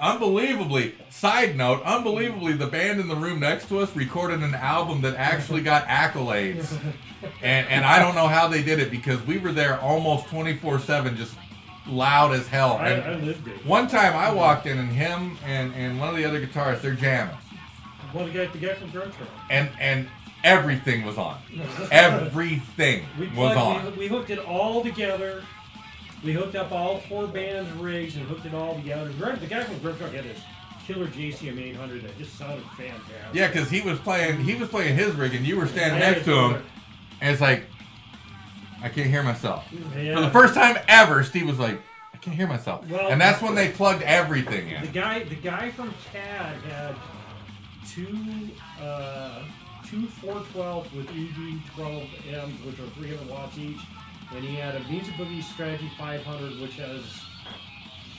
unbelievably, side note, unbelievably, the band in the room next to us recorded an album that actually [LAUGHS] got accolades, and and I don't know how they did it because we were there almost twenty four seven, just loud as hell.
I, I lived it.
one time I walked in and him and and one of the other guitarists they're jamming.
Well, the guy, the guy from Truck.
and and everything was on. [LAUGHS] Everything
We,
was
plugged,
on.
we, we hooked it all together. We hooked up all four bands' rigs and hooked it all together. The guy from Gruntruck had this killer JCM 800 that just sounded fantastic.
Yeah, because he was playing he was playing his rig and you were standing next to him, and it's like I can't hear myself.
Yeah.
For the first time ever, Steve was like, I can't hear myself,
Well-
and that's when they plugged everything in.
The guy, the guy from Tad had two, uh, two 412 with ED12 M's, which are 300 watts each, and he had a Mesa Boogie Strategy 500, which has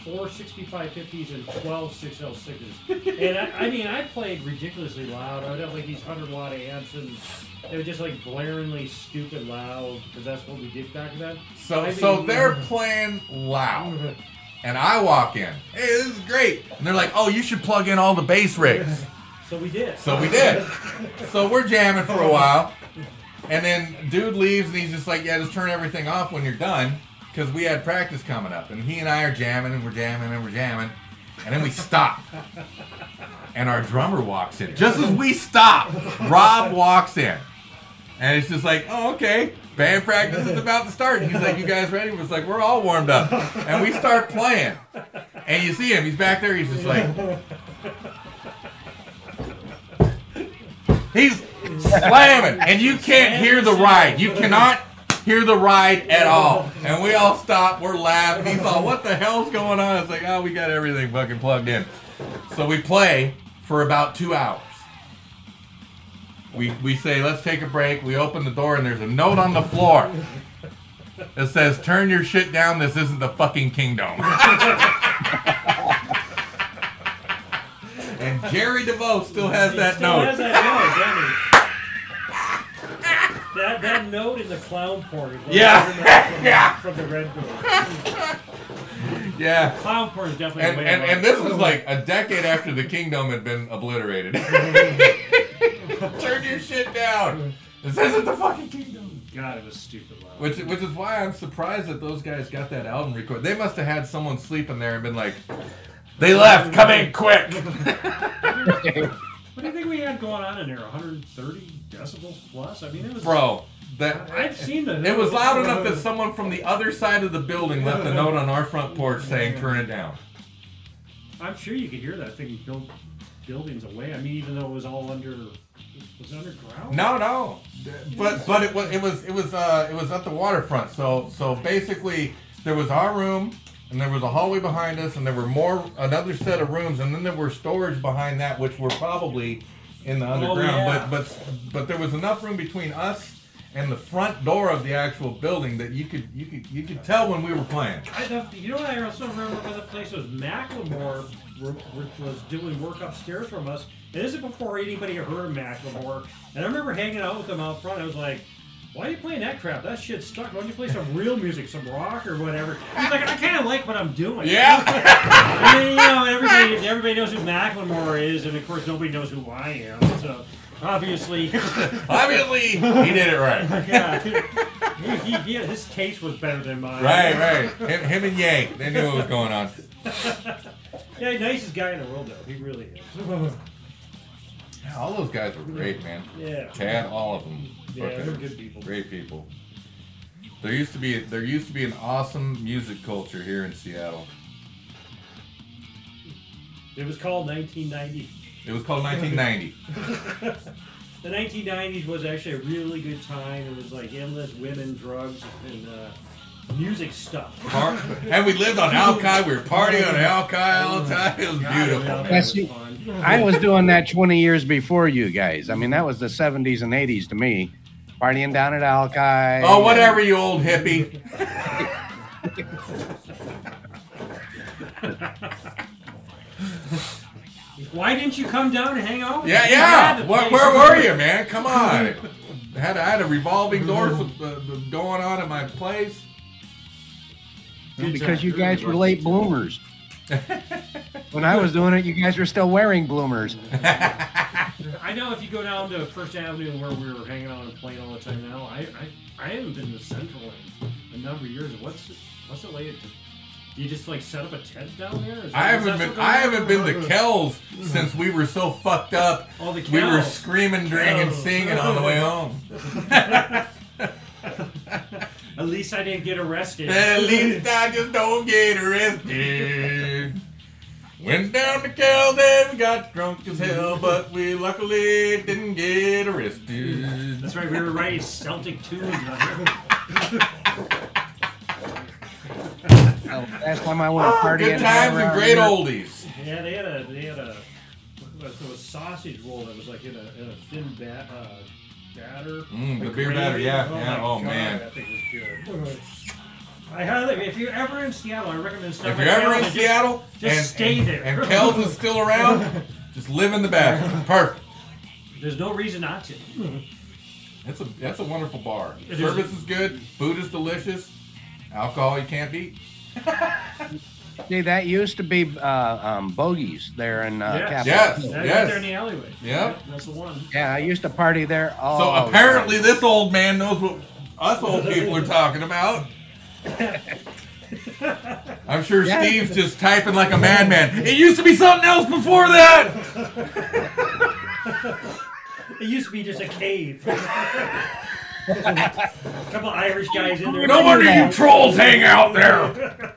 four 6550s and 12 6L6s. and I, I mean, I played ridiculously loud. I would have like these 100 watt amps, and they were just like blaringly stupid loud because that's what we did back then.
So
I
so they're [LAUGHS] playing loud. [LAUGHS] And I walk in. Hey, this is great. And they're like, oh, you should plug in all the bass rigs. [LAUGHS]
So we did.
So we did. So we're jamming for a while. And then dude leaves and he's just like, yeah, just turn everything off when you're done. Because we had practice coming up. And he and I are jamming and we're jamming and we're jamming. And then we stop. And our drummer walks in. Just as we stop, Rob walks in. And it's just like, oh, okay. Band practice is about to start. And he's like, you guys ready? We're like, we're all warmed up. And we start playing. And you see him. He's back there. He's just like, He's slamming, and you can't hear the ride. You cannot hear the ride at all. And we all stop. We're laughing. He's all, "What the hell's going on?" It's like, "Oh, we got everything fucking plugged in." So we play for about two hours. We we say, "Let's take a break." We open the door, and there's a note on the floor. It says, "Turn your shit down. This isn't the fucking kingdom." [LAUGHS] and Jerry DeVoe still has that
still
note.
has that note? That, that note in the clown porn.
Yeah.
From,
Yeah.
From the Red Door. [LAUGHS]
Yeah.
Clown porn is definitely
And, and, and this was like a [LAUGHS] decade after the kingdom had been obliterated. [LAUGHS] Turn your shit down. This isn't the fucking kingdom.
God, it was stupid loud.
Which, which is why I'm surprised that those guys got that album recorded. They must have had someone sleeping there and been like, they left, come in quick.
What do you think we had going on in there? 130 decibels plus? I mean, it was.
Bro, that
I've seen the.
it was loud enough that someone from the other side of the building left a note on our front porch saying, turn it down.
I'm sure you could hear that thing built buildings away. I mean, even though it was all under. Was it underground?
No, no. But but it was it was it was uh it was at the waterfront. So so basically there was our room and there was a hallway behind us and there were more another set of rooms and then there were storage behind that which were probably in the oh, underground.
yeah.
But but but there was enough room between us and the front door of the actual building that you could you could you could tell when we were playing.
I you know what I also remember was a place was Macklemore, which was doing work upstairs from us. And this is before anybody heard of Macklemore. And I remember hanging out with them out front. I was like, "Why are you playing that crap? That shit's stuck. Why don't you play some real music, some rock or whatever?" He's like, "I kind of like what I'm doing."
Yeah. [LAUGHS]
I mean, you know, everybody everybody knows who Macklemore is, and of course nobody knows who I am. So obviously, [LAUGHS]
Obviously he did it right. [LAUGHS]
yeah, he, he, he, his taste was better than mine.
Right, right. Him, him and Yang, they knew what was going on.
Yeah, nicest guy in the world though. He really is.
Yeah, all those guys were great, man.
Yeah.
Chad, all of them.
Yeah,
Fucking
they're good people.
Great people. There used to be there used to be an awesome music culture here in Seattle.
It was called 1990.
It was called 1990. [LAUGHS] [LAUGHS]
The 1990s was actually a really good time. It was like endless women, drugs, and uh, music stuff.
Par- and we lived on Alki. We were partying on Alki all the time. It was beautiful.
Yeah, was
you- I was doing that 20 years before you guys. I mean, that was the 70s and 80s to me. Partying down at Alki.
Oh, whatever, you old hippie.
Why didn't you come down and hang out?
Yeah, yeah.
You
Where, where were you, man? Come on. I had, I had a revolving door uh, going on at my place.
Good
Because you guys were late bloomers. [LAUGHS] When I was doing it, you guys were still wearing bloomers. [LAUGHS]
I know if you go down to First Avenue where we were hanging out and playing all the time now, I I, I haven't been to Central in a number of years. What's it, what's it like? Do you just like set up a tent down there? that-
I haven't been I haven't been to Kells since we were so fucked up.
Oh, the Kells.
We were screaming, drinking, singing on the way home. [LAUGHS]
At least I didn't get arrested.
At least I just don't get arrested. Went down to Kells and got drunk as hell, but we luckily didn't get arrested.
That's right. We were writing Celtic tunes.
Oh, Last time I went
Oh,
partying.
good times and great
here-
oldies.
yeah, they had a they had a there was sausage roll that was like in a, in a thin bat, uh, batter.
Mm, the
like
beer
gravy.
batter, yeah,
oh
yeah,
my
oh,
God,
man.
That thing was good. [LAUGHS] I highly, if you're ever in Seattle, I recommend
If you're ever in Seattle
just
and,
stay
and,
there.
and Kells is still around, [LAUGHS] just live in the bathroom. Perfect.
There's no reason not to.
That's a that's a wonderful bar.
It is.
Service is good, food is delicious, alcohol you can't beat. [LAUGHS]
See, that used to be uh, um, bogeys there in uh,
Yes.
Capitol
Yes.
Hill.
That's
Yes.
right there in the alleyway.
Yep.
That's the one.
Yeah, I used to party there. Oh,
So apparently this old man knows what us old people are talking about. I'm sure
Yeah.
Steve's just typing like a madman. It used to be something else before that.
It used to be just a cave. a [LAUGHS] couple Irish guys in there.
No wonder you trolls hang out there.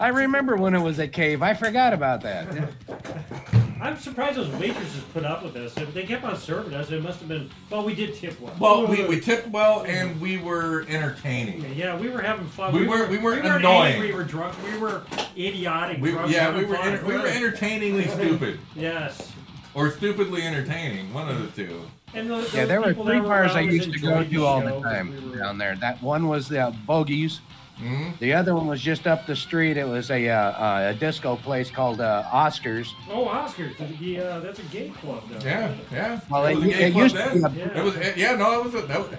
I remember when it was a cave. I forgot about that. [LAUGHS]
I'm surprised those waitresses put up with us. If they kept on serving us, it must have been. Well, we did tip well.
Well, we, we tipped well and we were entertaining.
Yeah, we were having fun.
We weren't- we weren't
weren't
annoying.
angry, We were drunk. We were idiotic.
We,
drunk,
yeah, we
having
were
fun.
enter- we were entertainingly [LAUGHS] stupid
Yes.
or stupidly entertaining, one of the two.
And those,
Yeah,
those
there were
people that
three bars I
around us
used to go
enjoyed
to all the
show,
time
we were-
down there. That one was the uh, Bogies.
Hmm
The other one was just up the street. It was a uh, uh, a disco place called uh, Oscars.
Oh, Oscars. The, uh, that's a gay club now.
Yeah, yeah.
Well,
It
it,
was a gay
it
club
used to be a,
Yeah.
It was, yeah, no, it was a, that was,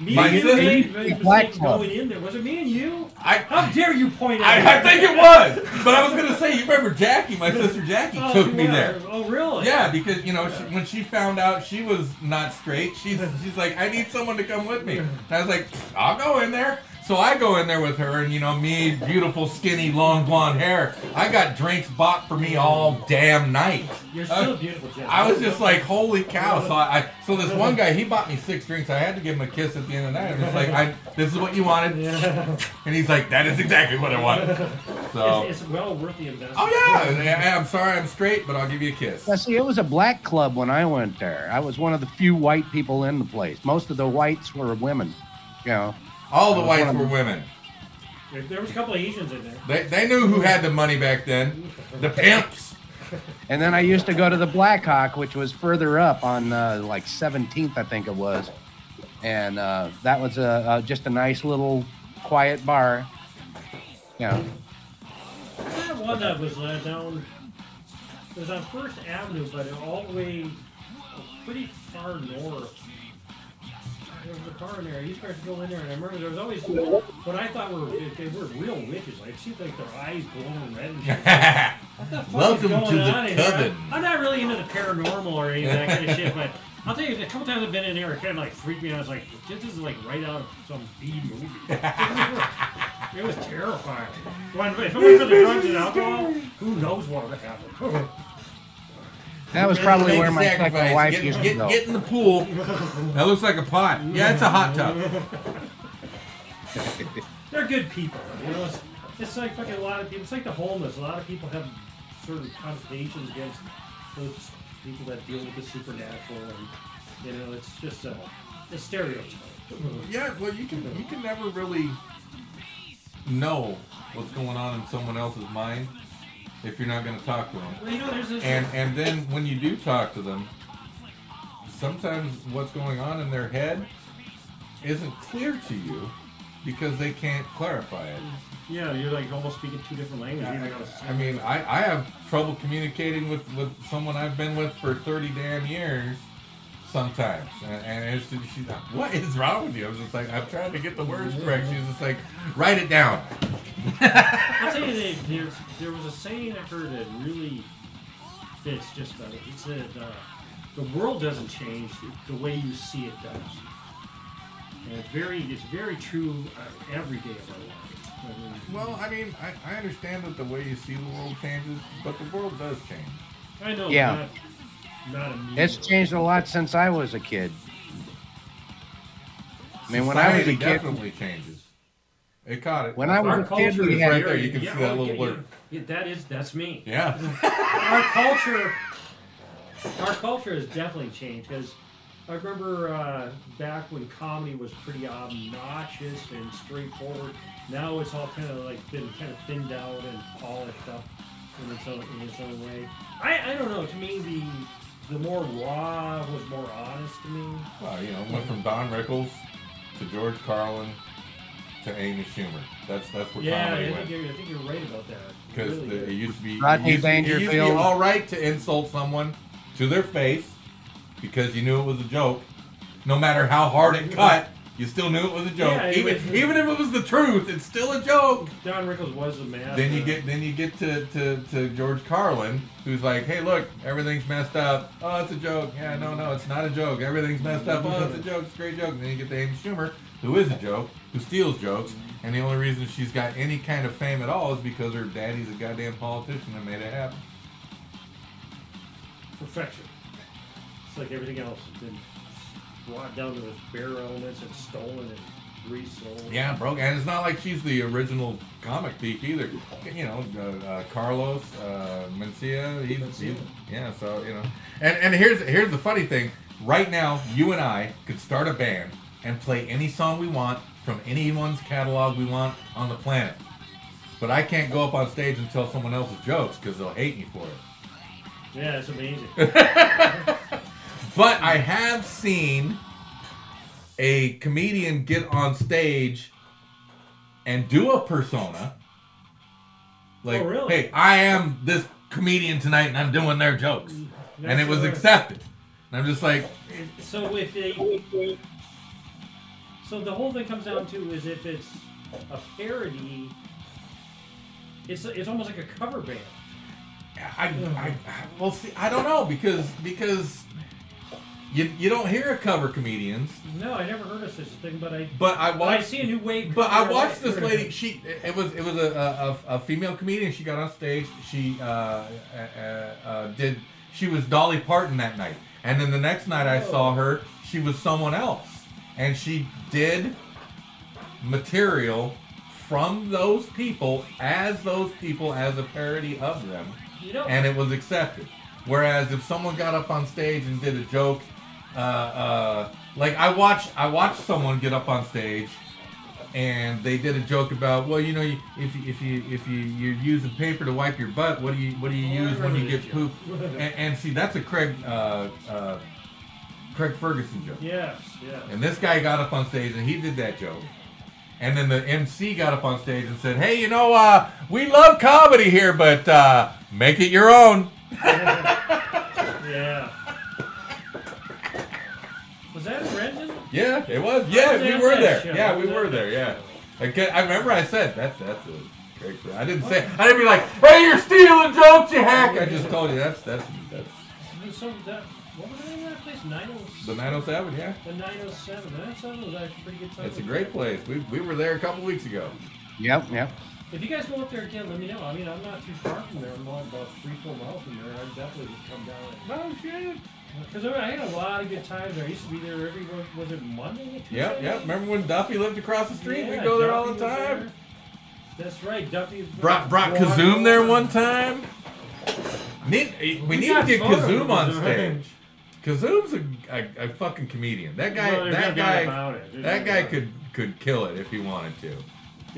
Me
My
and you
sister-
made
Big
mistakes
Black Club.
going in there. Was it me and you?
I,
How dare you point out?
I, I think it was, but I was gonna say, you remember Jackie, my sister Jackie,
Oh,
took me
yeah.
there.
Oh, really?
Yeah, because you know she, when she found out she was not straight, she's she's like, I need someone to come with me. And I was like, I'll go in there. So I go in there with her, and you know me, beautiful, skinny, long blonde hair. I got drinks bought for me all damn night.
You're still uh, beautiful, Jeff.
I was just like, holy cow! So I, I so this one guy, he bought me six drinks. I had to give him a kiss at the end of the night. And it's like, I, this is what you wanted,
Yeah.
and he's like, that is exactly what I wanted. So.
It's, it's well worth the investment.
Oh yeah, I- I'm sorry I'm straight, but I'll give you a kiss.
Now, see, it was a black club when I went there. I was one of the few white people in the place. Most of the whites were women. You know,
All the whites were women.
There- There was a couple of Asians in there.
They, they knew who had the money back then. The pimps.
and then I used to go to the Black Hawk, which was further up on uh, like 17th, I think it was, and uh, that was a, uh just a nice little quiet bar. Yeah. know,
Was that one that was uh, down? It was on First Avenue, but all the way pretty far north. There was a car in there. I used to go in there, and I remember there was always what I thought were they, they were real witches. Like it seemed like their eyes glowing red. And shit. [LAUGHS] What the fuck
Welcome
is going
to the
on
coven.
I'm, I'm not really into the paranormal or any of that kind of shit, but I'll tell you, a couple times I've been in there, it kind of like freaked me out. I was like, this is like right out of some B movie. [LAUGHS] it was terrifying. If it wasn't for the drugs and alcohol, who knows what would happen? [LAUGHS]
that was probably where my
sacrifice.
second wife
get,
used to
get,
go.
get in the pool. That looks like a pot. Yeah, it's a hot tub. [LAUGHS]
They're good people. You know, it's, it's like fucking a lot of people. It's like the homeless. A lot of people have certain connotations against those people that deal with the supernatural, and you know, it's just a, a stereotype.
Yeah, well, you can you can never really know what's going on in someone else's mind if you're not going to talk to them.
Well, you know, there's this.
And and then when you do talk to them, sometimes what's going on in their head isn't clear to you because they can't clarify it.
yeah, you're like almost speaking two different languages. You know,
I mean, I, I have trouble communicating with, with someone I've been with for 30 damn years sometimes. And, and she's like, what is wrong with you? I was just like, I'm trying to get the words correct. She's just like, write it down.
I'll tell you, that there's, there was a saying I've heard that really fits just about it. It said, uh, the world doesn't change, the way you see it does. And it's very, it's very true uh, every day of our life. I mean,
Well, I mean, I, I understand that the way you see the world changes, but the world does change.
I know,
Yeah.
not, not.
It's changed a lot since I was a kid. I mean, when I was a kid,
definitely changes. It caught it.
When I was
Our
a kid,
culture
we
is
had-
Right there, you can see that
oh,
little blur.
yeah, that is, that's me.
Yeah. [LAUGHS]
our culture, our culture has definitely changed because I remember uh, back when comedy was pretty obnoxious and straightforward. Now it's all kind of like been kind of thinned out and polished up. in its own in its own way. I I don't know. To me, the the more raw was more honest to me.
Well, you know, went from Don Rickles to George Carlin to Amy Schumer. That's that's where
Yeah,
comedy
I
went.
think you're I think you're right about that.
Because
Really
it used to be
Rodney
it used, to- it used to be all right to insult someone to their face because you knew it was a joke. No matter how hard it cut, you still knew it was a joke.
Yeah,
even
was-
even if it was the truth, it's still a joke.
Don Rickles was a man.
Then you get then you get to, to, to George Carlin, who's like, hey, look, everything's messed up. Oh, it's a joke. Yeah, no, no, it's not a joke. Everything's messed up. Oh, it's a joke. It's a great joke. And then you get to Amy Schumer, who is a joke, who steals jokes, and the only reason she's got any kind of fame at all is because her daddy's a goddamn politician that made it happen.
perfection. It's like everything else been brought down to its bare elements and stolen and resold.
Yeah, broke. And it's not like she's the original comic thief either. You know, uh, uh, Carlos uh, Mencia. He's,
Mencia.
he's yeah. So you know, and and here's here's the funny thing. Right now, you and I could start a band and play any song we want from anyone's catalog we want on the planet. But I can't go up on stage and tell someone else's jokes because they'll hate me for it.
Yeah, it's amazing. [LAUGHS]
But I have seen a comedian get on stage and do a persona. Like,
Oh, really?
hey, I am this comedian tonight and I'm doing their jokes. and it was accepted. And I'm just like,
So if they, so the whole thing comes down to is if it's a parody, it's it's almost like a cover band.
I, I, well, see, I don't know because because you you don't hear a cover comedians,
No, I never heard of such a thing, but I
but I
but I
watched
see a new wave.
But I watched this lady. She it was it was a a, a female comedian. She got on stage. She uh, uh, uh, did. She was Dolly Parton that night, and then the next night I saw her. She was someone else, and she did material from those people as those people as a parody of them,
You know,
and it was accepted. Whereas if someone got up on stage and did a joke, uh, uh, like I watched, I watched someone get up on stage, and they did a joke about, well, you know, you- if you, if you if you you're using paper to wipe your butt, what do you what do you
Oh,
use when you get poop? And, and see, that's a Craig uh, uh, Craig Ferguson joke.
yes.
And this guy got up on stage and he did that joke. And then the MC got up on stage and said, "Hey, you know, uh, we love comedy here, but uh, make it your own." [LAUGHS]
Yeah. Was that in Renton?
Yeah, it was. Yeah,
was
we were there.
show.
Yeah, we were there. Yeah.
show.
Okay, I remember I said that's that's a great. I didn't say I didn't be like, "Hey, you're stealing jokes, you hack." I just told you that's that's that's
There's some, that, what was the name of that place? 90,
the 907. Yeah,
the 907. 907 was actually a pretty good time.
it's a great place. We we were there a couple weeks ago.
Yep, yep.
If you guys go up there again, let me know. I mean, I'm not too far from there. I'm only about three, four miles from there. I'd definitely would come down.
Oh shit.
Because I had a lot of good times there. I used to be there every, was it Monday? Tuesday?
Yep, yep. Remember when Duffy lived across the street?
We'd
go there all the time.
there. That's right, Duffy.
Brought brought Kazoom there one time. Need, we,
We
need to get Kazoom on stage. Kazoom's a, a, a fucking comedian. That guy,
Well,
that guy,
about it. There's
that guy could could kill it if he wanted to.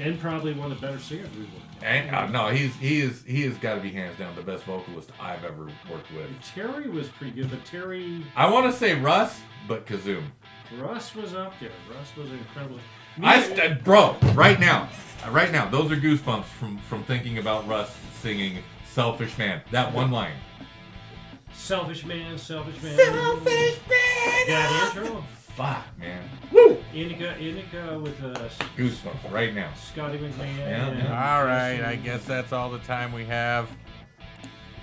And probably one of the better singers we've worked with.
And uh, no, he's he is he has got to be hands down the best vocalist I've ever worked with.
Terry was pretty good, but Terry
I want to say Russ, but Kazoom.
Russ was up there. Russ was incredible.
I st- bro, right now, uh, right now, those are goosebumps from from thinking about Russ singing "Selfish Man." That one line.
Selfish man, selfish man.
Selfish man.
That intro.
Fuck, man. Woo!
Indica, Indica with uh, a
Goosebumps right now.
Scotty McMahon.
Yeah,
and
yeah. All right, I guess that's all the time we have.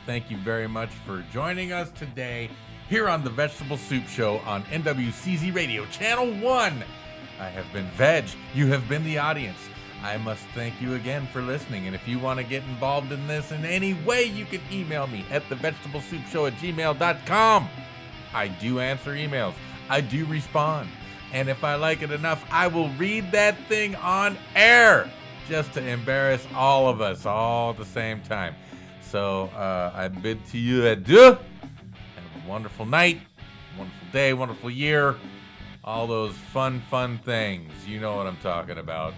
Thank you very much for joining us today here on the Vegetable Soup Show on NWCZ Radio, Channel 1. I have been Veg. You have been the audience. I must thank you again for listening. And if you want to get involved in this in any way, you can email me at thevegetablesoupshow at gmail.com. I do answer emails. I do respond. And if I like it enough, I will read that thing on air just to embarrass all of us all at the same time. So uh, I bid to you adieu. Have a wonderful night, wonderful day, wonderful year. All those fun, fun things. You know what I'm talking about.